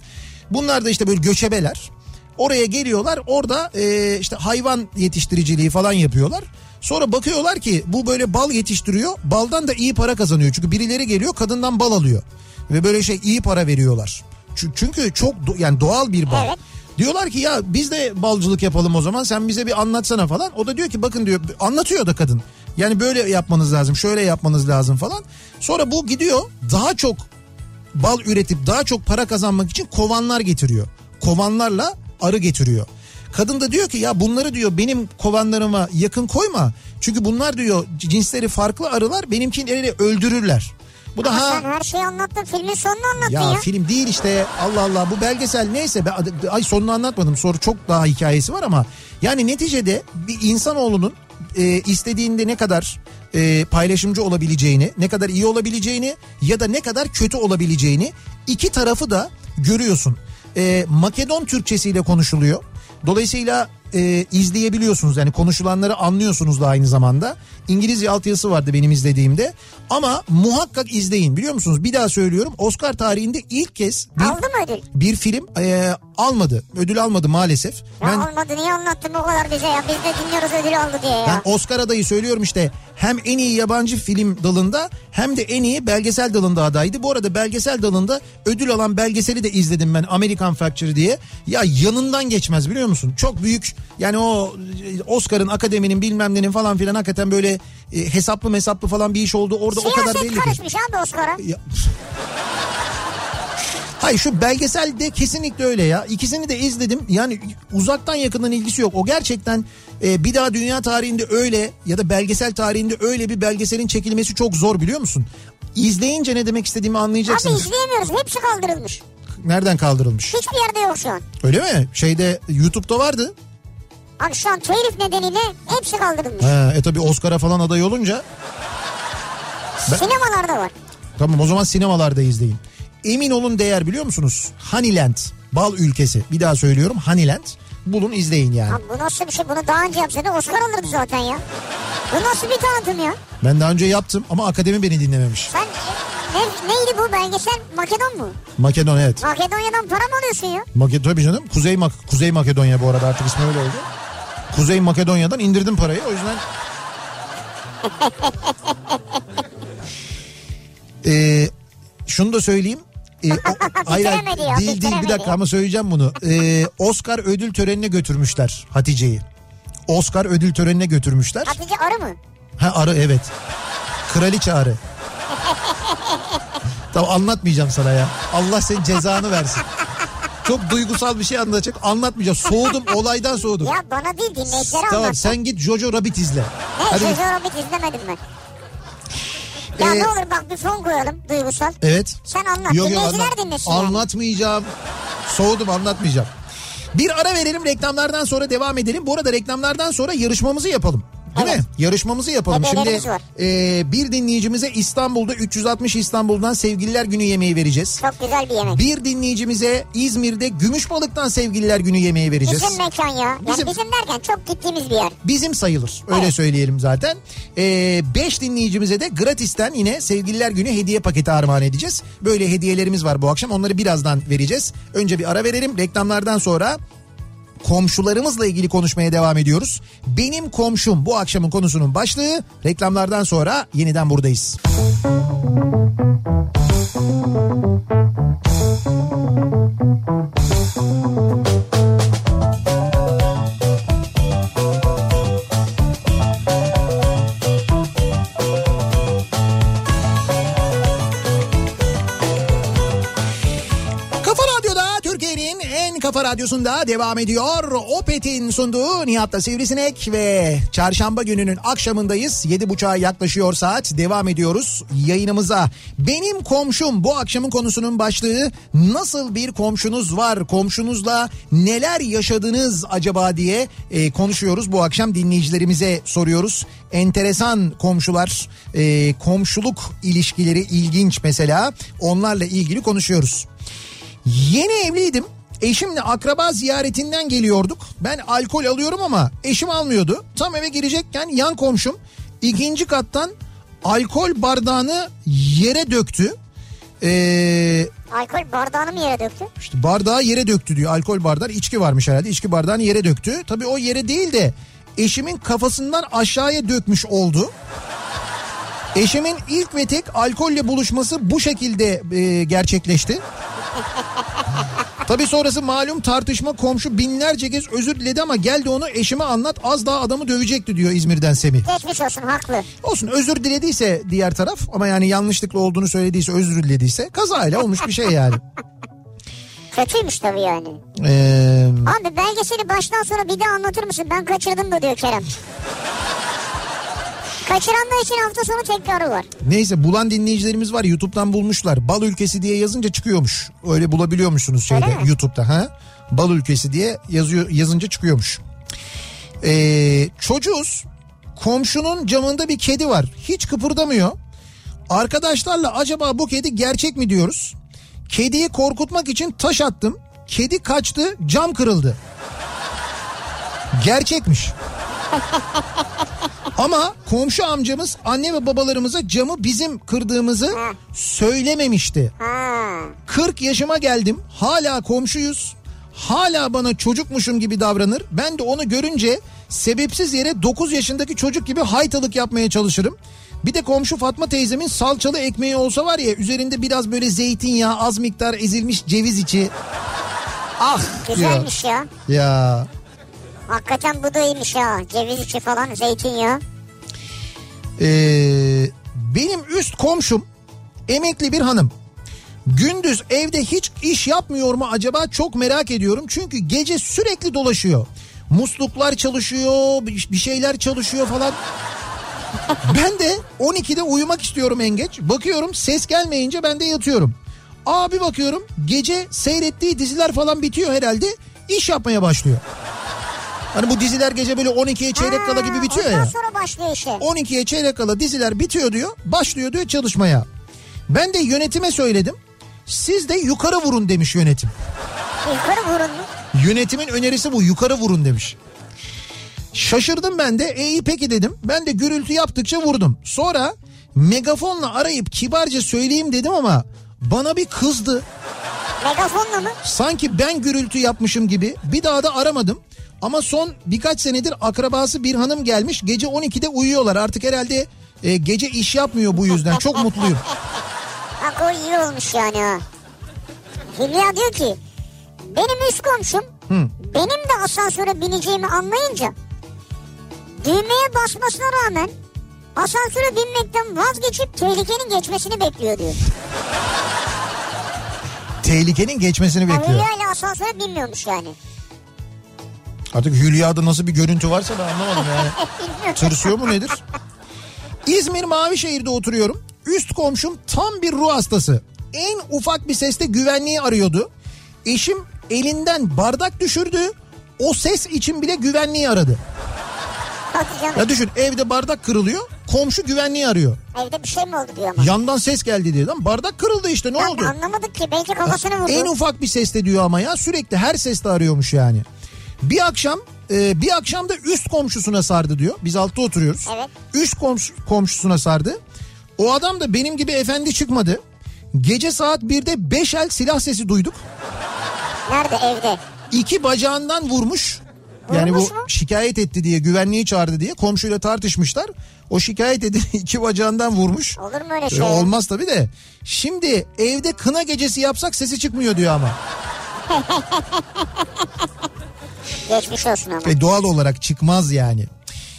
Bunlar da işte böyle göçebeler. Oraya geliyorlar orada e, işte hayvan yetiştiriciliği falan yapıyorlar. Sonra bakıyorlar ki bu böyle bal yetiştiriyor. Baldan da iyi para kazanıyor. Çünkü birileri geliyor kadından bal alıyor. Ve böyle şey iyi para veriyorlar. Çü- Çünkü çok yani doğal bir bal. Evet. Diyorlar ki ya biz de balcılık yapalım o zaman sen bize bir anlatsana falan. O da diyor ki bakın diyor anlatıyor da kadın. Yani böyle yapmanız lazım şöyle yapmanız lazım falan. Sonra bu gidiyor daha çok bal üretip daha çok para kazanmak için kovanlar getiriyor. Kovanlarla arı getiriyor. Kadın da diyor ki ya bunları diyor benim kovanlarıma yakın koyma. Çünkü bunlar diyor cinsleri farklı arılar benimkileri öldürürler. Bu da Ama ha Sen her şeyi anlattın filmin sonunu anlattın ya, ya. film değil işte Allah Allah bu belgesel neyse ben, ay sonunu anlatmadım soru çok daha hikayesi var ama yani neticede bir insanoğlunun e, istediğinde ne kadar e, paylaşımcı olabileceğini ne kadar iyi olabileceğini ya da ne kadar kötü olabileceğini iki tarafı da görüyorsun. E, Makedon Türkçesiyle konuşuluyor. Dolayısıyla e, izleyebiliyorsunuz yani konuşulanları anlıyorsunuz da aynı zamanda. İngilizce altyazısı vardı benim izlediğimde ama muhakkak izleyin biliyor musunuz? Bir daha söylüyorum Oscar tarihinde ilk kez bir, Aldı mı ödül? bir film e, almadı ödül almadı maalesef. Ya Ben, olmadı niye anlattın bu kadar bize ya? Biz de dinliyoruz ödülü aldı diye ya. ben Oscar adayı söylüyorum işte hem en iyi yabancı film dalında hem de en iyi belgesel dalında adaydı. Bu arada belgesel dalında ödül alan belgeseli de izledim ben American Factory diye. Ya yanından geçmez biliyor musun? Çok büyük yani o Oscar'ın akademinin bilmem nenin falan filan hakikaten böyle e, hesaplı mesaplı falan bir iş oldu. Orada o kadar Siyaset belli ki. karışmış abi Oscar'a. Ya- Hayır şu belgesel de kesinlikle öyle ya. İkisini de izledim. Yani uzaktan yakından ilgisi yok. O gerçekten e, bir daha dünya tarihinde öyle ya da belgesel tarihinde öyle bir belgeselin çekilmesi çok zor biliyor musun? İzleyince ne demek istediğimi Abi anlayacaksınız. izleyemiyoruz. Hepsi kaldırılmış. Nereden kaldırılmış? Hiçbir yerde yok şu an. Öyle mi? Şeyde YouTube'da vardı. An telif nedeniyle hepsi kaldırılmış. Ha, e tabi Oscar'a falan aday olunca. Ben- Sinemalarda var. Tamam o zaman sinemalarda izleyin. Emin olun değer biliyor musunuz? Honeyland, bal ülkesi. Bir daha söylüyorum Honeyland. Bulun izleyin yani. Abi bu nasıl bir şey? Bunu daha önce yapsaydı Oscar alırdı zaten ya. Bu nasıl bir tanıtım ya? Ben daha önce yaptım ama akademi beni dinlememiş. Sen ne, neydi bu belgesel? Makedon mu? Makedon evet. Makedonya'dan para mı alıyorsun ya? Makedon tabii canım. Kuzey, Mak Kuzey Makedonya bu arada artık ismi öyle oldu. Kuzey Makedonya'dan indirdim parayı o yüzden. *laughs* Ee, şunu da söyleyeyim. Ee, o- *laughs* hayır, hayır, değil değil bir dakika ama söyleyeceğim bunu. Ee, Oscar ödül törenine götürmüşler Hatice'yi. Oscar ödül törenine götürmüşler. Hatice arı mı? Ha arı evet. Kraliçe arı. *laughs* tamam anlatmayacağım sana ya. Allah senin cezanı versin. Çok duygusal bir şey anlatacak. Anlatmayacağım. Soğudum olaydan soğudum. Ya bana değil dinleyicilere tamam anlat. sen git Jojo Rabbit izle. Ne Hadi git. Jojo Rabbit izlemedim ben. Ya Ee, ne olur bak bir fon koyalım duygusal. Evet. Sen anlat. Yok, yok, anlat- dinlesin yani. Anlatmayacağım. Soğudum anlatmayacağım. Bir ara verelim reklamlardan sonra devam edelim. Bu arada reklamlardan sonra yarışmamızı yapalım. Değil Evet. mi? Yarışmamızı yapalım. Şimdi var. e, bir dinleyicimize İstanbul'da 360 İstanbul'dan Sevgililer Günü yemeği vereceğiz. Çok güzel bir yemek. Bir dinleyicimize İzmir'de Gümüşbalık'tan Sevgililer Günü yemeği vereceğiz. Bizim mekan ya. Yani Bizim- bizim, derken çok gittiğimiz bir yer. Bizim sayılır. Öyle Evet. söyleyelim zaten. 5 dinleyicimize de gratisten yine Sevgililer Günü hediye paketi armağan edeceğiz. Böyle hediyelerimiz var bu akşam. Onları birazdan vereceğiz. Önce bir ara verelim. Reklamlardan sonra komşularımızla ilgili konuşmaya devam ediyoruz. Benim komşum bu akşamın konusunun başlığı. Reklamlardan sonra yeniden buradayız. Kafa radyosunda devam ediyor. Opet'in sunduğu Nihat'la Sivrisinek ve çarşamba gününün akşamındayız. 7.30'a yaklaşıyor saat. Devam ediyoruz yayınımıza. Benim komşum bu akşamın konusunun başlığı nasıl bir komşunuz var? Komşunuzla neler yaşadınız acaba diye e, konuşuyoruz. Bu akşam dinleyicilerimize soruyoruz. Enteresan komşular, e, komşuluk ilişkileri ilginç mesela. Onlarla ilgili konuşuyoruz. Yeni evliydim. Eşimle akraba ziyaretinden geliyorduk. Ben alkol alıyorum ama eşim almıyordu. Tam eve girecekken yan komşum ikinci kattan alkol bardağını yere döktü. Ee, Alkol bardağını mı yere döktü? işte bardağı yere döktü diyor. Alkol bardağı içki varmış herhalde. İçki bardağını yere döktü. Tabii o yere değil de eşimin kafasından aşağıya dökmüş oldu. Eşimin ilk ve tek alkolle buluşması bu şekilde e, gerçekleşti. Tabii sonrası malum tartışma komşu binlerce kez özür diledi ama gel de onu eşime anlat az daha adamı dövecekti diyor İzmir'den Semih. Geçmiş olsun haklı. Olsun özür dilediyse diğer taraf ama yani yanlışlıkla olduğunu söylediyse özür dilediyse kazayla olmuş bir şey yani. *laughs* Kötüymüş tabii yani. Ee, Abi belgeseli baştan sonra bir daha anlatır mısın? Ben kaçırdım da diyor Kerem. Kaçıranlar için hafta sonu tekrarı var. neyse bulan dinleyicilerimiz var YouTube'dan bulmuşlar. Bal ülkesi diye yazınca çıkıyormuş. Öyle bulabiliyormuşsunuz şeyde Öyle mi? YouTube'da ha. Bal ülkesi diye yazıyor yazınca çıkıyormuş. Ee, çocuğuz. Komşunun camında bir kedi var. Hiç kıpırdamıyor. Arkadaşlarla acaba bu kedi gerçek mi diyoruz. Kediyi korkutmak için taş attım. Kedi kaçtı, cam kırıldı. Gerçekmiş. *laughs* Ama komşu amcamız anne ve babalarımıza camı bizim kırdığımızı söylememişti. Ha. 40 yaşıma geldim hala komşuyuz. Hala bana çocukmuşum gibi davranır. Ben de onu görünce sebepsiz yere 9 yaşındaki çocuk gibi haytalık yapmaya çalışırım. Bir de komşu Fatma teyzemin salçalı ekmeği olsa var ya üzerinde biraz böyle zeytinyağı az miktar ezilmiş ceviz içi. Ah. Güzelmiş ya. Ya Hakikaten bu da iyiymiş ya. Ceviz içi falan zeytinyağı. Ee, benim üst komşum emekli bir hanım. Gündüz evde hiç iş yapmıyor mu acaba çok merak ediyorum. Çünkü gece sürekli dolaşıyor. Musluklar çalışıyor, bir şeyler çalışıyor falan. *laughs* Ben de 12'de uyumak istiyorum en geç. Bakıyorum ses gelmeyince ben de yatıyorum. Abi bakıyorum gece seyrettiği diziler falan bitiyor herhalde. İş yapmaya başlıyor. Hani bu diziler gece böyle 12'ye çeyrek kala gibi bitiyor Ondan ya. sonra başlıyor işe. 12'ye çeyrek kala diziler bitiyor diyor. Başlıyor diyor çalışmaya. Ben de yönetime söyledim. Siz de yukarı vurun demiş yönetim. Yukarı vurun mu? Yönetimin önerisi bu yukarı vurun demiş. Şaşırdım ben de. E iyi peki dedim. Ben de gürültü yaptıkça vurdum. Sonra megafonla arayıp kibarca söyleyeyim dedim ama bana bir kızdı. Megafonla mı? Sanki ben gürültü yapmışım gibi. Bir daha da aramadım. Ama son birkaç senedir akrabası bir hanım gelmiş. Gece 12'de uyuyorlar. Artık herhalde e, gece iş yapmıyor bu yüzden. Çok mutluyum. *laughs* Bak o iyi olmuş yani ha. Hülya diyor ki benim üst komşum benim de asansöre bineceğimi anlayınca düğmeye basmasına rağmen asansöre binmekten vazgeçip tehlikenin geçmesini bekliyor diyor. Tehlikenin geçmesini bekliyor. Hülya ile asansöre binmiyormuş yani. Artık Hülya'da nasıl bir görüntü varsa ben anlamadım yani. *laughs* Tırsıyor mu nedir? İzmir Mavişehir'de oturuyorum. Üst komşum tam bir ruh hastası. En ufak bir seste güvenliği arıyordu. Eşim elinden bardak düşürdü. O ses için bile güvenliği aradı. Ya düşün evde bardak kırılıyor. Komşu güvenliği arıyor. Evde bir şey mi oldu diyor ama. Yandan ses geldi diyor. Lan bardak kırıldı işte ne Ya oldu? Anlamadık ki belki kafasını vurdu. En ufak bir seste diyor ama ya sürekli her seste arıyormuş yani. Bir akşam e, bir akşam da üst komşusuna sardı diyor. Biz altta oturuyoruz. Evet. Üst komşu, komşusuna sardı. O adam da benim gibi efendi çıkmadı. Gece saat 1'de 5 el silah sesi duyduk. Nerede evde? İki bacağından vurmuş. Yani Vurmuş bu mu? şikayet etti diye güvenliği çağırdı diye komşuyla tartışmışlar. O şikayet edip *laughs* iki bacağından vurmuş. Olur mu öyle E, şey? ya? olmaz tabii de. Şimdi evde kına gecesi yapsak sesi çıkmıyor diyor ama. *laughs* Geçmiş olsun ama. E doğal olarak çıkmaz yani.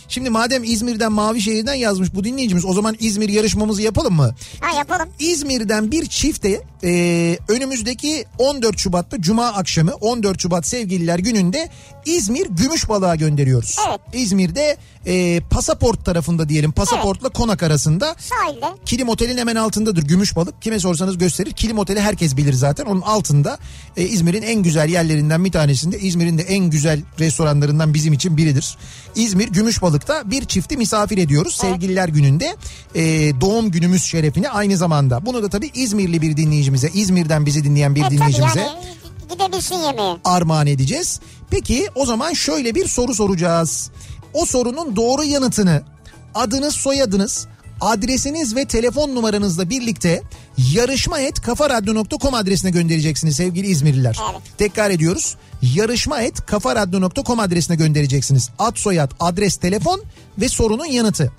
Şimdi madem İzmir'den Mavişehir'den yazmış bu dinleyicimiz o zaman İzmir yarışmamızı yapalım mı? Ha yapalım. İzmir'den bir çifte e, önümüzdeki 14 Şubat'ta Cuma akşamı 14 Şubat sevgililer gününde İzmir Gümüşbalık'a gönderiyoruz. Evet. İzmir'de e, pasaport tarafında diyelim pasaportla konak arasında Sahilde. Kilim Otel'in hemen altındadır Gümüşbalık. Kime sorsanız gösterir. Kilim Otel'i herkes bilir zaten. Onun altında e, İzmir'in en güzel yerlerinden bir tanesinde. İzmir'in de en güzel restoranlarından bizim için biridir. İzmir Gümüşbalık'ta bir çifti misafir ediyoruz. Sevgililer gününde e, doğum günümüz şerefine aynı zamanda. Bunu da tabii İzmirli bir dinleyicimize, İzmir'den bizi dinleyen bir E, dinleyicimize yani gidebilsin yemeğe. armağan edeceğiz. Peki o zaman şöyle bir soru soracağız. O sorunun doğru yanıtını adınız soyadınız adresiniz ve telefon numaranızla birlikte yarışma et kafaradyo.com adresine göndereceksiniz sevgili İzmirliler. Evet. Tekrar ediyoruz. Yarışma et kafaradyo.com adresine göndereceksiniz. Ad soyad adres telefon ve sorunun yanıtı.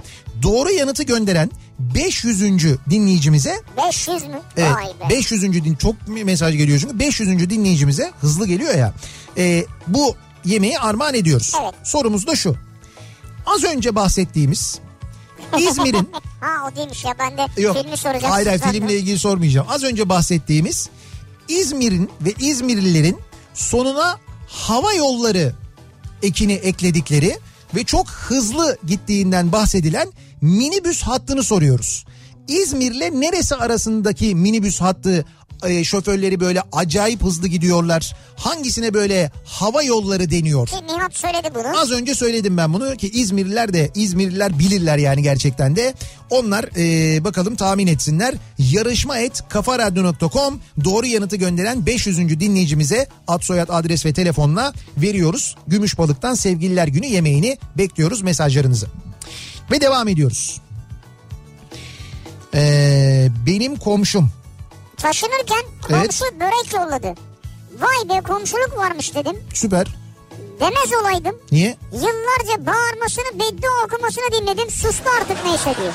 Doğru yanıtı gönderen 500. dinleyicimize 500 mü? Evet, Vay be. 500. din çok mesaj geliyor çünkü 500. dinleyicimize hızlı geliyor ya. e, bu yemeği armağan ediyoruz. Evet. Sorumuz da şu. Az önce bahsettiğimiz İzmir'in *laughs* Ha o değilmiş ya ben de yok filmi soracağım. hayır hayır filmle ilgili sormayacağım. Az önce bahsettiğimiz İzmir'in ve İzmirlilerin sonuna hava yolları ekini ekledikleri ve çok hızlı gittiğinden bahsedilen minibüs hattını soruyoruz. İzmir'le neresi arasındaki minibüs hattı e, şoförleri böyle acayip hızlı gidiyorlar? Hangisine böyle hava yolları deniyor? Ki Nihat söyledi bunu. Az önce söyledim ben bunu ki İzmirliler de İzmirliler bilirler yani gerçekten de. Onlar e, bakalım tahmin etsinler. Yarışma et kafaradyo.com doğru yanıtı gönderen 500. dinleyicimize ad soyad adres ve telefonla veriyoruz. Gümüşbalık'tan sevgililer günü yemeğini bekliyoruz mesajlarınızı. Ve devam ediyoruz. Ee, benim komşum Taşınırken Evet. komşu börek yolladı. Vay be komşuluk varmış dedim. süper. Demez olaydım. Niye? Yıllarca bağırmasını beddua okumasını dinledim. Sustu artık neyse diyor.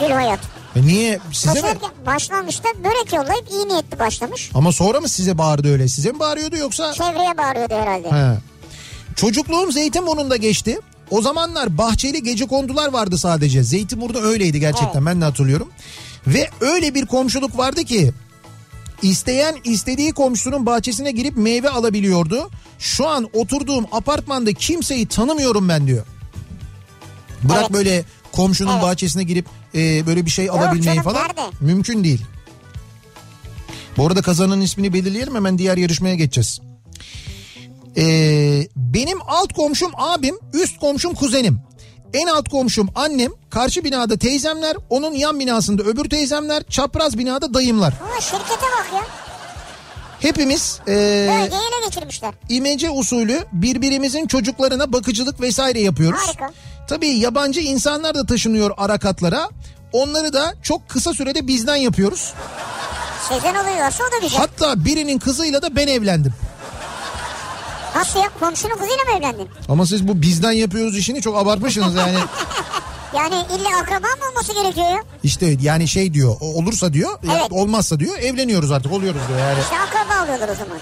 Gül Hayat. E niye? Size mi? Başlangıçta börek yollayıp iyi niyetli başlamış. Ama sonra mı size bağırdı öyle? Size mi bağırıyordu yoksa? Çevreye bağırıyordu herhalde. He. Çocukluğum Zeytinburnu'nda geçti. O zamanlar bahçeli gece kondular vardı sadece. Zeytinburnu öyleydi gerçekten ben de hatırlıyorum. Ve öyle bir komşuluk vardı ki isteyen istediği komşusunun bahçesine girip meyve alabiliyordu. Şu an oturduğum apartmanda kimseyi tanımıyorum ben diyor. Bırak Evet. böyle komşunun Evet. bahçesine girip e, böyle bir şey alabilmeyi canım, falan. nerede? Mümkün değil. Bu arada kazanın ismini belirleyelim hemen diğer yarışmaya geçeceğiz. Ee, benim alt komşum abim, üst komşum kuzenim. En alt komşum annem, karşı binada teyzemler, onun yan binasında öbür teyzemler, çapraz binada dayımlar. Ama şirkete bak ya. Hepimiz Bölgeyi ele geçirmişler. imece usulü birbirimizin çocuklarına bakıcılık vesaire yapıyoruz. Harika. Tabii yabancı insanlar da taşınıyor arakatlara. Onları da çok kısa sürede bizden yapıyoruz. Sezen oluyorsa o da güzel. Hatta birinin kızıyla da ben evlendim. Nasıl ya komşunun kızıyla mı evlendin? Ama siz bu bizden yapıyoruz işini çok abartmışsınız yani. *laughs* Yani illa akraba mı olması gerekiyor ya? İşte yani şey diyor olursa diyor Evet. olmazsa diyor evleniyoruz artık oluyoruz diyor yani. İşte akraba alıyorlar o zaman.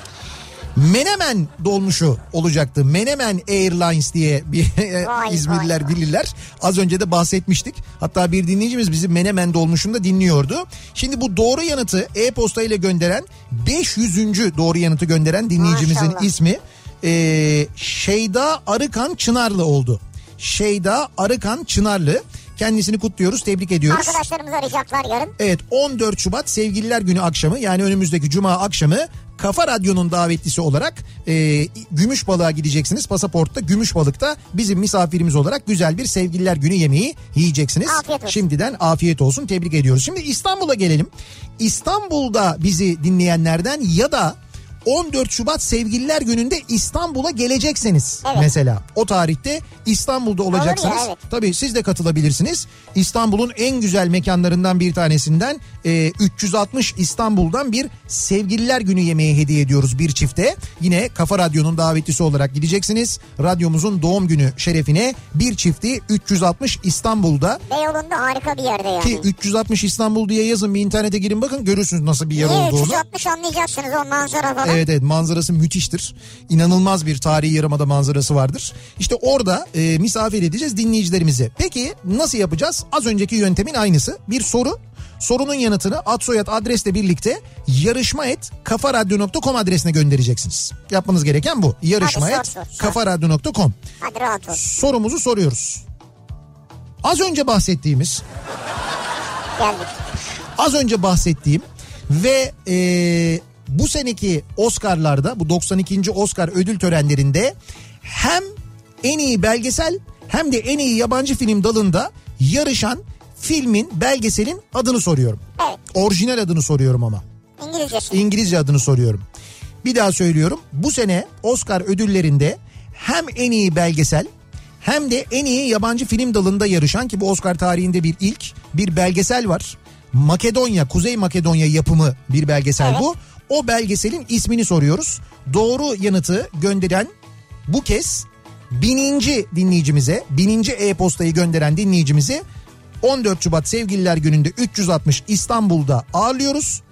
Menemen dolmuşu olacaktı. Menemen Airlines diye bir *laughs* Vay, İzmirliler vay. bilirler. Az önce de bahsetmiştik. Hatta bir dinleyicimiz bizi Menemen dolmuşunda dinliyordu. Şimdi bu doğru yanıtı e-posta ile gönderen 500. doğru yanıtı gönderen dinleyicimizin Maşallah. ismi e, Şeyda Arıkan Çınarlı oldu. Şeyda Arıkan Çınarlı. Kendisini kutluyoruz, tebrik ediyoruz. Arkadaşlarımız arayacaklar yarın. Evet 14 Şubat Sevgililer Günü akşamı yani önümüzdeki Cuma akşamı Kafa Radyo'nun davetlisi olarak e, Gümüşbalık'a gideceksiniz. Pasaportta Gümüşbalık'ta bizim misafirimiz olarak güzel bir sevgililer günü yemeği yiyeceksiniz. Afiyet olsun. Şimdiden afiyet olsun tebrik ediyoruz. Şimdi İstanbul'a gelelim. İstanbul'da bizi dinleyenlerden ya da 14 Şubat Sevgililer Günü'nde İstanbul'a gelecekseniz Evet. mesela o tarihte İstanbul'da olacaksınız. evet. Tabii siz de katılabilirsiniz. İstanbul'un en güzel mekanlarından bir tanesinden e, 360 İstanbul'dan bir Sevgililer Günü yemeği hediye ediyoruz bir çifte. Yine Kafa Radyo'nun davetlisi olarak gideceksiniz. Radyomuzun doğum günü şerefine bir çifti 360 İstanbul'da Beyoğlu'nda harika bir yerde yani. ki 360 İstanbul diye yazın bir internete girin bakın görürsünüz nasıl bir yer Niye olduğunu. 360 anlayacaksınız o manzara falan. Evet evet manzarası müthiştir. İnanılmaz bir tarihi yarımada manzarası vardır. İşte orada e, misafir edeceğiz dinleyicilerimizi. Peki nasıl yapacağız? Az önceki yöntemin aynısı. Bir soru. Sorunun yanıtını ad soyad adresle birlikte yarışma et kafaradyo.com adresine göndereceksiniz. Yapmanız gereken bu. Yarışma Hadi et kafaradyo.com. Sorumuzu soruyoruz. Az önce bahsettiğimiz Geldik. az önce bahsettiğim ve e, bu seneki Oscar'larda bu 92. Oscar ödül törenlerinde hem en iyi belgesel hem de en iyi yabancı film dalında yarışan filmin belgeselin adını soruyorum. Evet. Orijinal adını soruyorum ama. İngilizcesi. İngilizce adını soruyorum. Bir daha söylüyorum. Bu sene Oscar ödüllerinde hem en iyi belgesel hem de en iyi yabancı film dalında yarışan ki bu Oscar tarihinde bir ilk bir belgesel var. Makedonya, Kuzey Makedonya yapımı bir belgesel Evet. bu. O belgeselin ismini soruyoruz. Doğru yanıtı gönderen bu kez bininci dinleyicimize, bininci e-postayı gönderen dinleyicimize 14 Şubat Sevgililer Günü'nde 360 İstanbul'da ağırlıyoruz.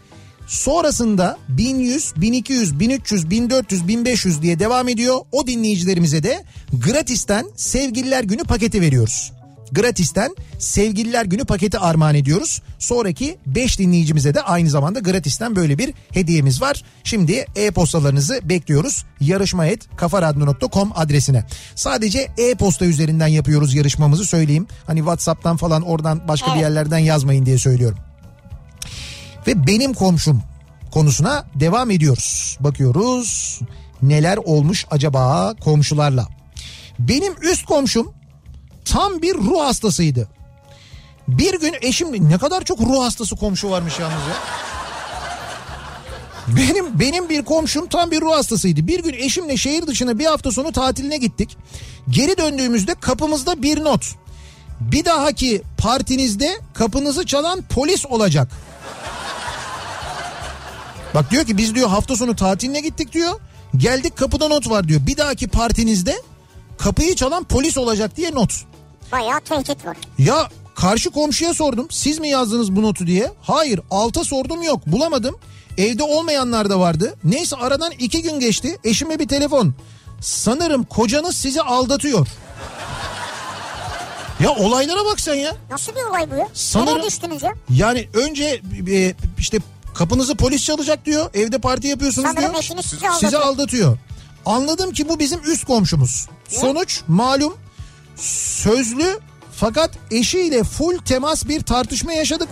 Sonrasında 1100, 1200, 1300, 1400, 1500 diye devam ediyor. O dinleyicilerimize de gratisten Sevgililer Günü paketi veriyoruz. Gratisten Sevgililer Günü paketi armağan ediyoruz. Sonraki 5 dinleyicimize de aynı zamanda gratisten böyle bir hediyemiz var. Şimdi e-postalarınızı bekliyoruz. Yarışma et kafaradyo.com adresine. Sadece e-posta üzerinden yapıyoruz yarışmamızı söyleyeyim. Hani WhatsApp'tan falan oradan başka bir Evet. yerlerden yazmayın diye söylüyorum ve benim komşum konusuna devam ediyoruz. Bakıyoruz neler olmuş acaba komşularla. Benim üst komşum tam bir ruh hastasıydı. Bir gün eşim ne kadar çok ruh hastası komşu varmış yalnız ya. Benim benim bir komşum tam bir ruh hastasıydı. Bir gün eşimle şehir dışına bir hafta sonu tatiline gittik. Geri döndüğümüzde kapımızda bir not. Bir dahaki partinizde kapınızı çalan polis olacak. Bak diyor ki biz diyor hafta sonu tatiline gittik diyor. Geldik kapıda not var diyor. Bir dahaki partinizde kapıyı çalan polis olacak diye not. Bayağı tehdit var. Ya karşı komşuya sordum siz mi yazdınız bu notu diye. Hayır alta sordum yok bulamadım. Evde olmayanlar da vardı. Neyse aradan iki gün geçti. Eşime bir telefon. Sanırım kocanız sizi aldatıyor. Ya olaylara bak sen ya. Nasıl bir olay bu ya? Sanırım- Nereye düştünüz ya? Yani önce e, işte kapınızı polis çalacak diyor. Evde parti yapıyorsunuz Sanırım diyor. eşiniz sizi Sizi aldatıyor. aldatıyor. Anladım ki bu bizim üst komşumuz. Sonuç malum sözlü fakat eşiyle full temas bir tartışma yaşadık.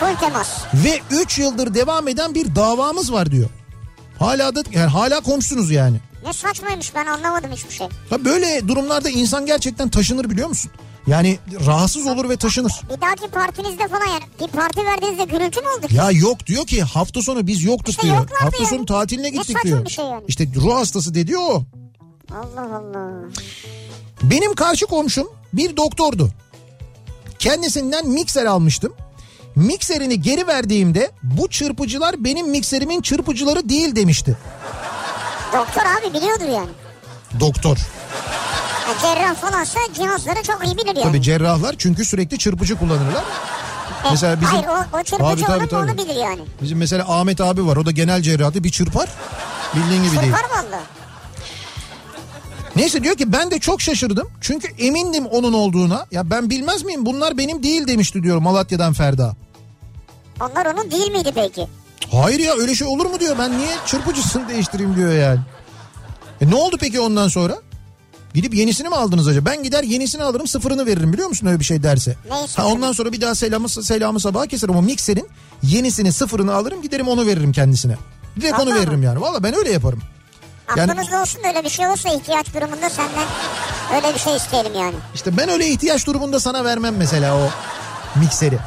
Full temas. Ve 3 yıldır devam eden bir davamız var diyor. Hala da yani hala komşusunuz yani. Ne saçmaymış ben anlamadım hiçbir şey. Ha böyle durumlarda insan gerçekten taşınır biliyor musun? Yani rahatsız olur ve taşınır. Bir dahaki partinizde falan yani bir parti verdiğinizde gürültü mü oldu? Ya yok diyor ki hafta sonu biz yoktuk İşte diyor. Hafta yani. sonu tatiline Ne gittik saçma diyor. bir şey yani. İşte ruh hastası dedi o. Allah Allah. Benim karşı komşum bir doktordu. Kendisinden mikser almıştım. Mikserini geri verdiğimde bu çırpıcılar benim mikserimin çırpıcıları değil demişti. Doktor abi biliyordur yani. Doktor. Ya cerrah falansa cihazları çok iyi bilir yani. Tabii cerrahlar çünkü sürekli çırpıcı kullanırlar. E, Mesela bizim Hayır o, o çırpıcı tabii, tabii. onu bilir yani. bizim mesela Ahmet abi var. O da genel cerrahı bir çırpar. Bildiğin gibi değil. Çırpar valla. Neyse diyor ki ben de çok şaşırdım. Çünkü emindim onun olduğuna. Ya ben bilmez miyim bunlar benim değil demişti diyor Malatya'dan Ferda. Onlar onun değil miydi peki? Hayır ya öyle şey olur mu diyor. Ben niye çırpıcısını değiştireyim diyor yani. E ne oldu peki ondan sonra? Gidip yenisini mi aldınız acaba? Ben gider yenisini alırım sıfırını veririm biliyor musun öyle bir şey derse. Neyse. Ha ondan sonra bir daha selamı, selamı sabaha keserim. O mikserin yenisini sıfırını alırım giderim onu veririm kendisine. Direkt onu Vallahi veririm yani. Valla ben öyle yaparım. Yani- Aklımızda olsun da öyle bir şey olursa ihtiyaç durumunda senden öyle bir şey isteyelim yani. İşte ben öyle ihtiyaç durumunda sana vermem mesela o mikseri.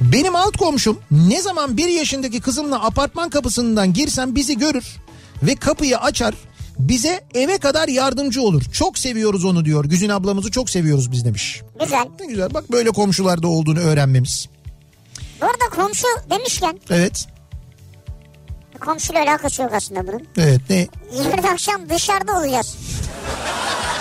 Benim alt komşum ne zaman bir yaşındaki kızımla apartman kapısından girsem bizi görür ve kapıyı açar bize eve kadar yardımcı olur. Çok seviyoruz onu diyor. Güzin ablamızı çok seviyoruz biz demiş. Güzel. Ne güzel bak böyle komşularda olduğunu öğrenmemiz. Bu arada komşu demişken Evet. Komşuyla alakası yok aslında bunun. Evet ne? Yarın akşam dışarıda olacağız.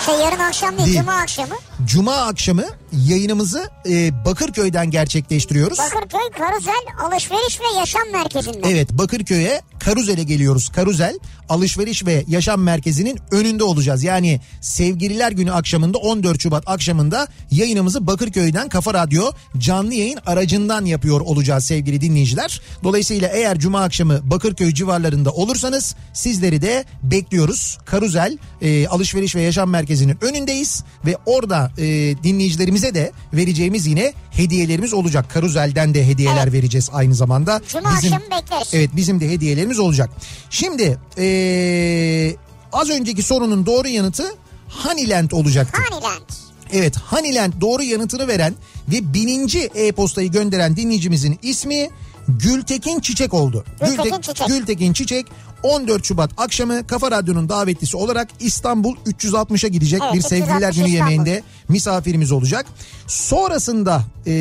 Şey yarın akşam değil, Değil. cuma akşamı. Cuma akşamı yayınımızı e, Bakırköy'den gerçekleştiriyoruz. Bakırköy Karuzel Alışveriş ve Yaşam Merkezi'nde. Evet Bakırköy'e Karuzel'e geliyoruz. Karuzel alışveriş ve yaşam merkezinin önünde olacağız. Yani sevgililer günü akşamında 14 Şubat akşamında yayınımızı Bakırköy'den Kafa Radyo canlı yayın aracından yapıyor olacağız sevgili dinleyiciler. Dolayısıyla eğer cuma akşamı Bakırköy civarlarında olursanız sizleri de bekliyoruz. Karuzel e, alışveriş ve yaşam merkezinin önündeyiz ve orada e, dinleyicilerimize de vereceğimiz yine hediyelerimiz olacak. Karuzel'den de hediyeler Evet. vereceğiz aynı zamanda. Cuma akşamı bekleriz. Evet bizim de hediyelerimiz olacak. Şimdi ee, az önceki sorunun doğru yanıtı Honeyland olacaktı. Honeyland. Evet Honeyland doğru yanıtını veren ve bininci e-postayı gönderen dinleyicimizin ismi Gültekin Çiçek oldu. Gültekin Gültek- Çiçek. Gültekin Çiçek 14 Şubat akşamı Kafa Radyo'nun davetlisi olarak İstanbul 360'a gidecek Evet, bir sevgililer 360 günü yemeğinde misafirimiz olacak. Sonrasında e,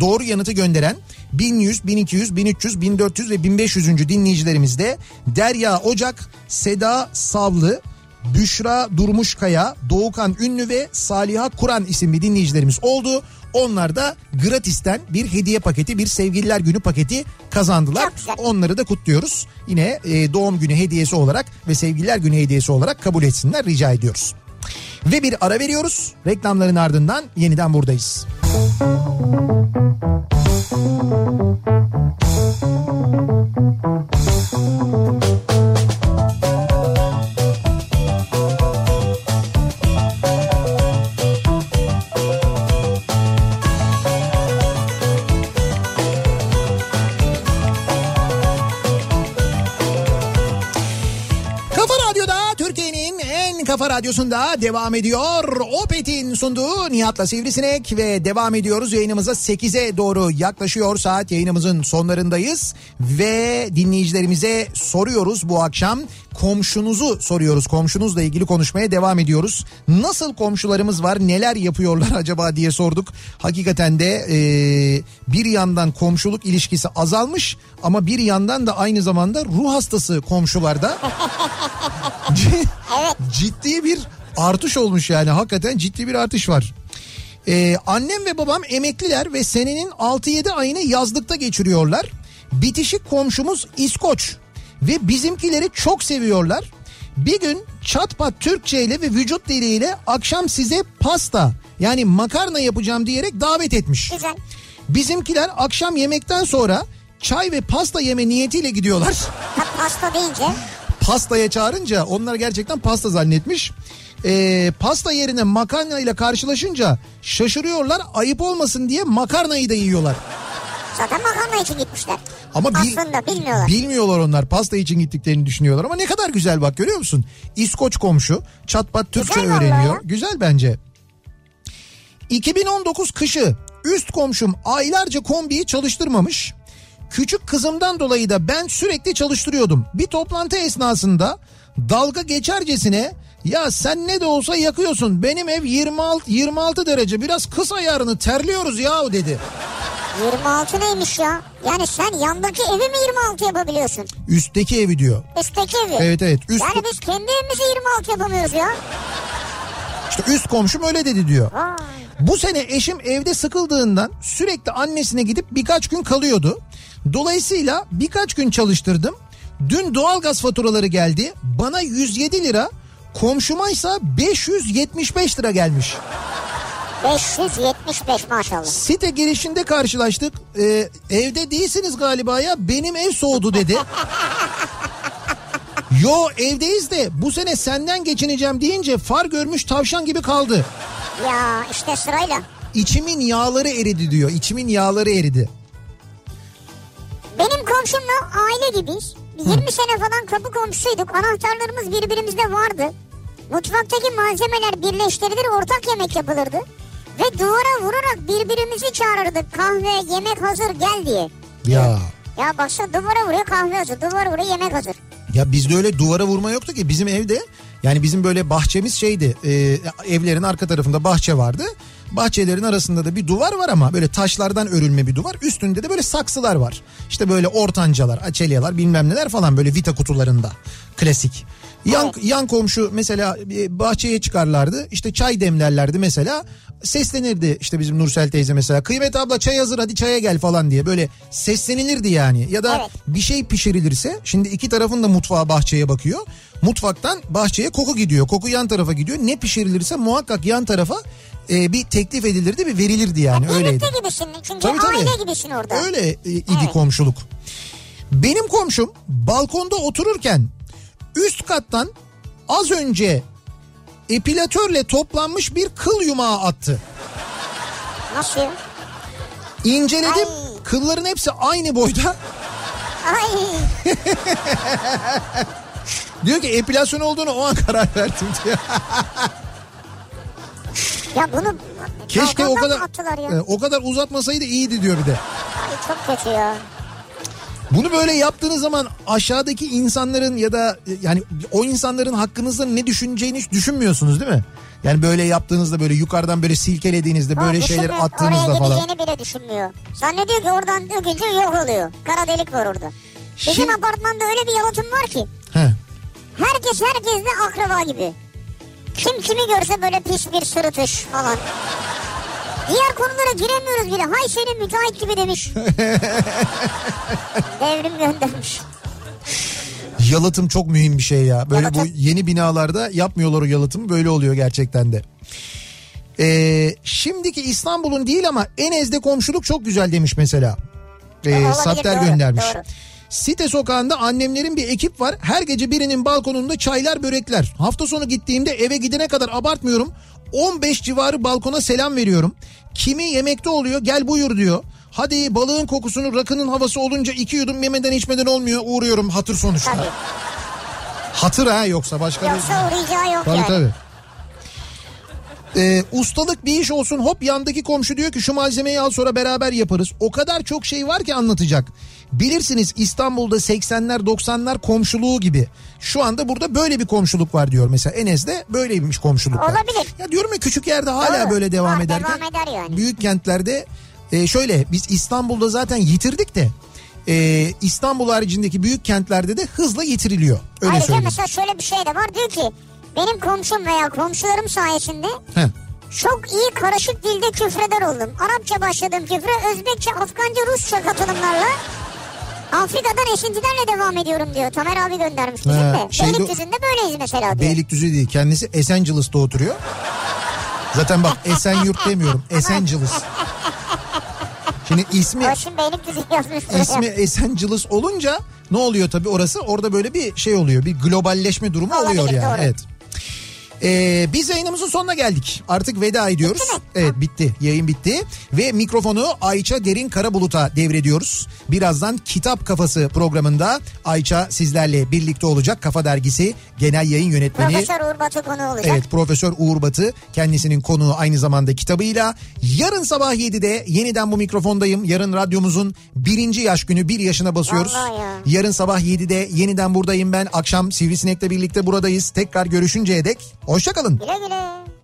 doğru yanıtı gönderen 1100, 1200, 1300, 1400 ve 1500. dinleyicilerimiz de Derya Ocak, Seda Savlı, Büşra Durmuşkaya, Doğukan Ünlü ve Saliha Kur'an isimli dinleyicilerimiz oldu. Onlar da gratisten bir hediye paketi, bir sevgililer günü paketi kazandılar. Onları da kutluyoruz. Yine e, doğum günü hediyesi olarak ve sevgililer günü hediyesi olarak kabul etsinler rica ediyoruz. Ve bir ara veriyoruz. Reklamların ardından yeniden buradayız. Kafa kafa radyosunda devam ediyor. Opet'in sunduğu Nihat'la Sivrisinek ve devam ediyoruz. Yayınımıza 8'e doğru yaklaşıyor saat yayınımızın sonlarındayız. Ve dinleyicilerimize soruyoruz bu akşam. Komşunuzu soruyoruz. Komşunuzla ilgili konuşmaya devam ediyoruz. Nasıl komşularımız var neler yapıyorlar *laughs* acaba diye sorduk. Hakikaten de e, bir yandan komşuluk ilişkisi azalmış ama bir yandan da aynı zamanda ruh hastası komşularda *laughs* Evet. ciddi bir artış olmuş yani hakikaten ciddi bir artış var. Ee, annem ve babam emekliler ve senenin 6-7 ayını yazlıkta geçiriyorlar. Bitişik komşumuz İskoç ve bizimkileri çok seviyorlar. Bir gün çatpat Türkçe ile ve vücut diliyle akşam size pasta yani makarna yapacağım diyerek davet etmiş. Güzel. Bizimkiler akşam yemekten sonra çay ve pasta yeme niyetiyle gidiyorlar. Ha, pasta deyince pastaya çağırınca onlar gerçekten pasta zannetmiş. Ee, pasta yerine makarna ile karşılaşınca şaşırıyorlar ayıp olmasın diye makarnayı da yiyorlar. zaten makarna için gitmişler. Ama bil- Aslında bilmiyorlar. Bilmiyorlar onlar pasta için gittiklerini düşünüyorlar ama ne kadar güzel bak görüyor musun? İskoç komşu çatpat Türkçe Güzel öğreniyor. ya. Güzel bence. 2019 kışı üst komşum aylarca kombiyi çalıştırmamış. Küçük kızımdan dolayı da ben sürekli çalıştırıyordum. Bir toplantı esnasında dalga geçercesine ya sen ne de olsa yakıyorsun. Benim ev 26 26 derece. Biraz kıs ayarını terliyoruz ya dedi. 26 neymiş ya? Yani sen yandaki evi mi 26 yapabiliyorsun? Üstteki evi diyor. Üstteki evi. Evet evet. Üst, Yani biz kendi evimizi 26 yapamıyoruz ya. işte üst komşum öyle dedi diyor. Vay. Bu sene eşim evde sıkıldığından sürekli annesine gidip birkaç gün kalıyordu. Dolayısıyla birkaç gün çalıştırdım. Dün doğalgaz faturaları geldi. Bana 107 lira, komşumaysa 575 lira gelmiş. 575 maşallah. Site girişinde karşılaştık. Ee, evde değilsiniz galiba ya. Benim ev soğudu dedi. *laughs* Yo evdeyiz de bu sene senden geçineceğim deyince far görmüş tavşan gibi kaldı. Ya işte sırayla. İçimin yağları eridi diyor. İçimin yağları eridi. komşumla aile gibiyiz. 20 sene falan kapı komşusuyduk. Anahtarlarımız birbirimizde vardı. Mutfaktaki malzemeler birleştirilir ortak yemek yapılırdı. Ve duvara vurarak birbirimizi çağırırdık. Kahve, yemek hazır gel diye. Ya. Ya baksana duvara vuruyor kahve hazır. Duvara vuruyor yemek hazır. Ya bizde öyle duvara vurma yoktu ki bizim evde yani bizim böyle bahçemiz şeydi e, evlerin arka tarafında bahçe vardı. Bahçelerin arasında da bir duvar var ama böyle taşlardan örülme bir duvar. Üstünde de böyle saksılar var. İşte böyle ortancalar, açelyalar bilmem neler falan böyle vita kutularında. Klasik. Yan, yan komşu mesela bahçeye çıkarlardı. İşte çay demlerlerdi mesela. Seslenirdi işte bizim Nursel teyze mesela. Kıymet abla çay hazır hadi çaya gel falan diye. Böyle seslenilirdi yani. Ya da Evet. bir şey pişirilirse şimdi iki tarafın da mutfağa bahçeye bakıyor. Mutfaktan bahçeye koku gidiyor. Koku yan tarafa gidiyor. Ne pişirilirse muhakkak yan tarafa e, bir teklif edilirdi ve verilirdi yani öyleydi. Birlikte gibisin. Çünkü Tabii, tabii. aile gibisin orada. Öyle e, idi Evet. komşuluk. Benim komşum balkonda otururken üst kattan az önce epilatörle toplanmış bir kıl yumağı attı. Nasıl ya? İnceledim. Ay. Kılların hepsi aynı boyda. *laughs* Ay. Diyor ki epilasyon olduğunu o an karar verdim diyor. *laughs* Ya bunu Keşke o kadar ya. e, o kadar uzatmasaydı iyiydi diyor bir de. Ay çok kötü ya. Bunu böyle yaptığınız zaman aşağıdaki insanların ya da e, yani o insanların hakkınızda ne düşüneceğini hiç düşünmüyorsunuz değil mi? Yani böyle yaptığınızda böyle yukarıdan böyle silkelediğinizde böyle O şeyler attığınızda Oraya falan. gideceğini bile düşünmüyor. Zannediyor ki oradan dökünce yok oluyor. Kara delik var orada. Bizim Şimdi- apartmanda öyle bir yalıtım var ki. He. Herkes herkesle akraba gibi. Kim kimi görse böyle pis bir sırıtış falan. Diğer konulara giremiyoruz bile. Hay senin müteahhit gibi demiş. *laughs* Devrim göndermiş. Yalıtım çok mühim bir şey ya. Böyle Yalıtım. bu yeni binalarda yapmıyorlar o yalıtımı böyle oluyor gerçekten de. Ee, şimdiki İstanbul'un değil ama Enez'de komşuluk çok güzel demiş mesela. Ee, Sattar göndermiş. doğru. Site sokağında annemlerin bir ekip var. Her gece birinin balkonunda çaylar börekler. Hafta sonu gittiğimde eve gidene kadar abartmıyorum. 15 civarı balkona selam veriyorum. Kimi yemekte oluyor gel buyur diyor. Hadi balığın kokusunu rakının havası olunca iki yudum yemeden içmeden olmuyor. Uğruyorum hatır sonuçta. Tabii. Hatır ha yoksa başka bir... Yoksa uğrayacağı yok Tabii yani. tabii. Ee, ustalık bir iş olsun hop yandaki komşu diyor ki şu malzemeyi al sonra beraber yaparız. O kadar çok şey var ki anlatacak. Bilirsiniz İstanbul'da 80'ler 90'lar komşuluğu gibi. Şu anda burada böyle bir komşuluk var diyor mesela. Enes'de böyleymiş komşuluk var. Olabilir. Ya diyorum ya küçük yerde hala Doğru. böyle devam Ha, ederken. devam eder yani. Büyük kentlerde e, şöyle biz İstanbul'da zaten yitirdik de e, İstanbul haricindeki büyük kentlerde de hızla yitiriliyor. Öyle Ayrıca söyleyeyim. mesela şöyle bir şey de var. Diyor ki benim komşum veya komşularım sayesinde Heh. çok iyi karışık dilde küfreder oldum. Arapça başladım küfre, Özbekçe, Afganca, Rusça katılımlarla Afrika'dan esintilerle devam ediyorum diyor. Tamer abi göndermiş bizim de. şeyde- Beylikdüzü'nde böyleyiz mesela diyor. Beylikdüzü değil kendisi Esencilis'te oturuyor. Zaten bak Esenyurt demiyorum Esencilis. Şimdi ismi şimdi Beylikdüzü yazmış buraya. ismi Esencilis olunca ne oluyor tabii orası orada böyle bir şey oluyor bir globalleşme durumu Olabilir, oluyor yani doğru. evet. Ee, biz yayınımızın sonuna geldik. Artık veda ediyoruz. Bitti? Evet bitti. Yayın bitti. Ve mikrofonu Ayça Derin Karabulut'a devrediyoruz. Birazdan Kitap Kafası programında Ayça sizlerle birlikte olacak. Kafa Dergisi Genel Yayın Yönetmeni. Profesör Uğur Batu konu olacak. Evet Profesör Uğur Batı kendisinin konuğu aynı zamanda kitabıyla. Yarın sabah 7'de yeniden bu mikrofondayım. Yarın radyomuzun birinci yaş günü bir yaşına basıyoruz. Vallahi ya. Yarın sabah 7'de yeniden buradayım ben. Akşam Sivrisinek'le birlikte buradayız. Tekrar görüşünceye dek hoşçakalın. Güle güle.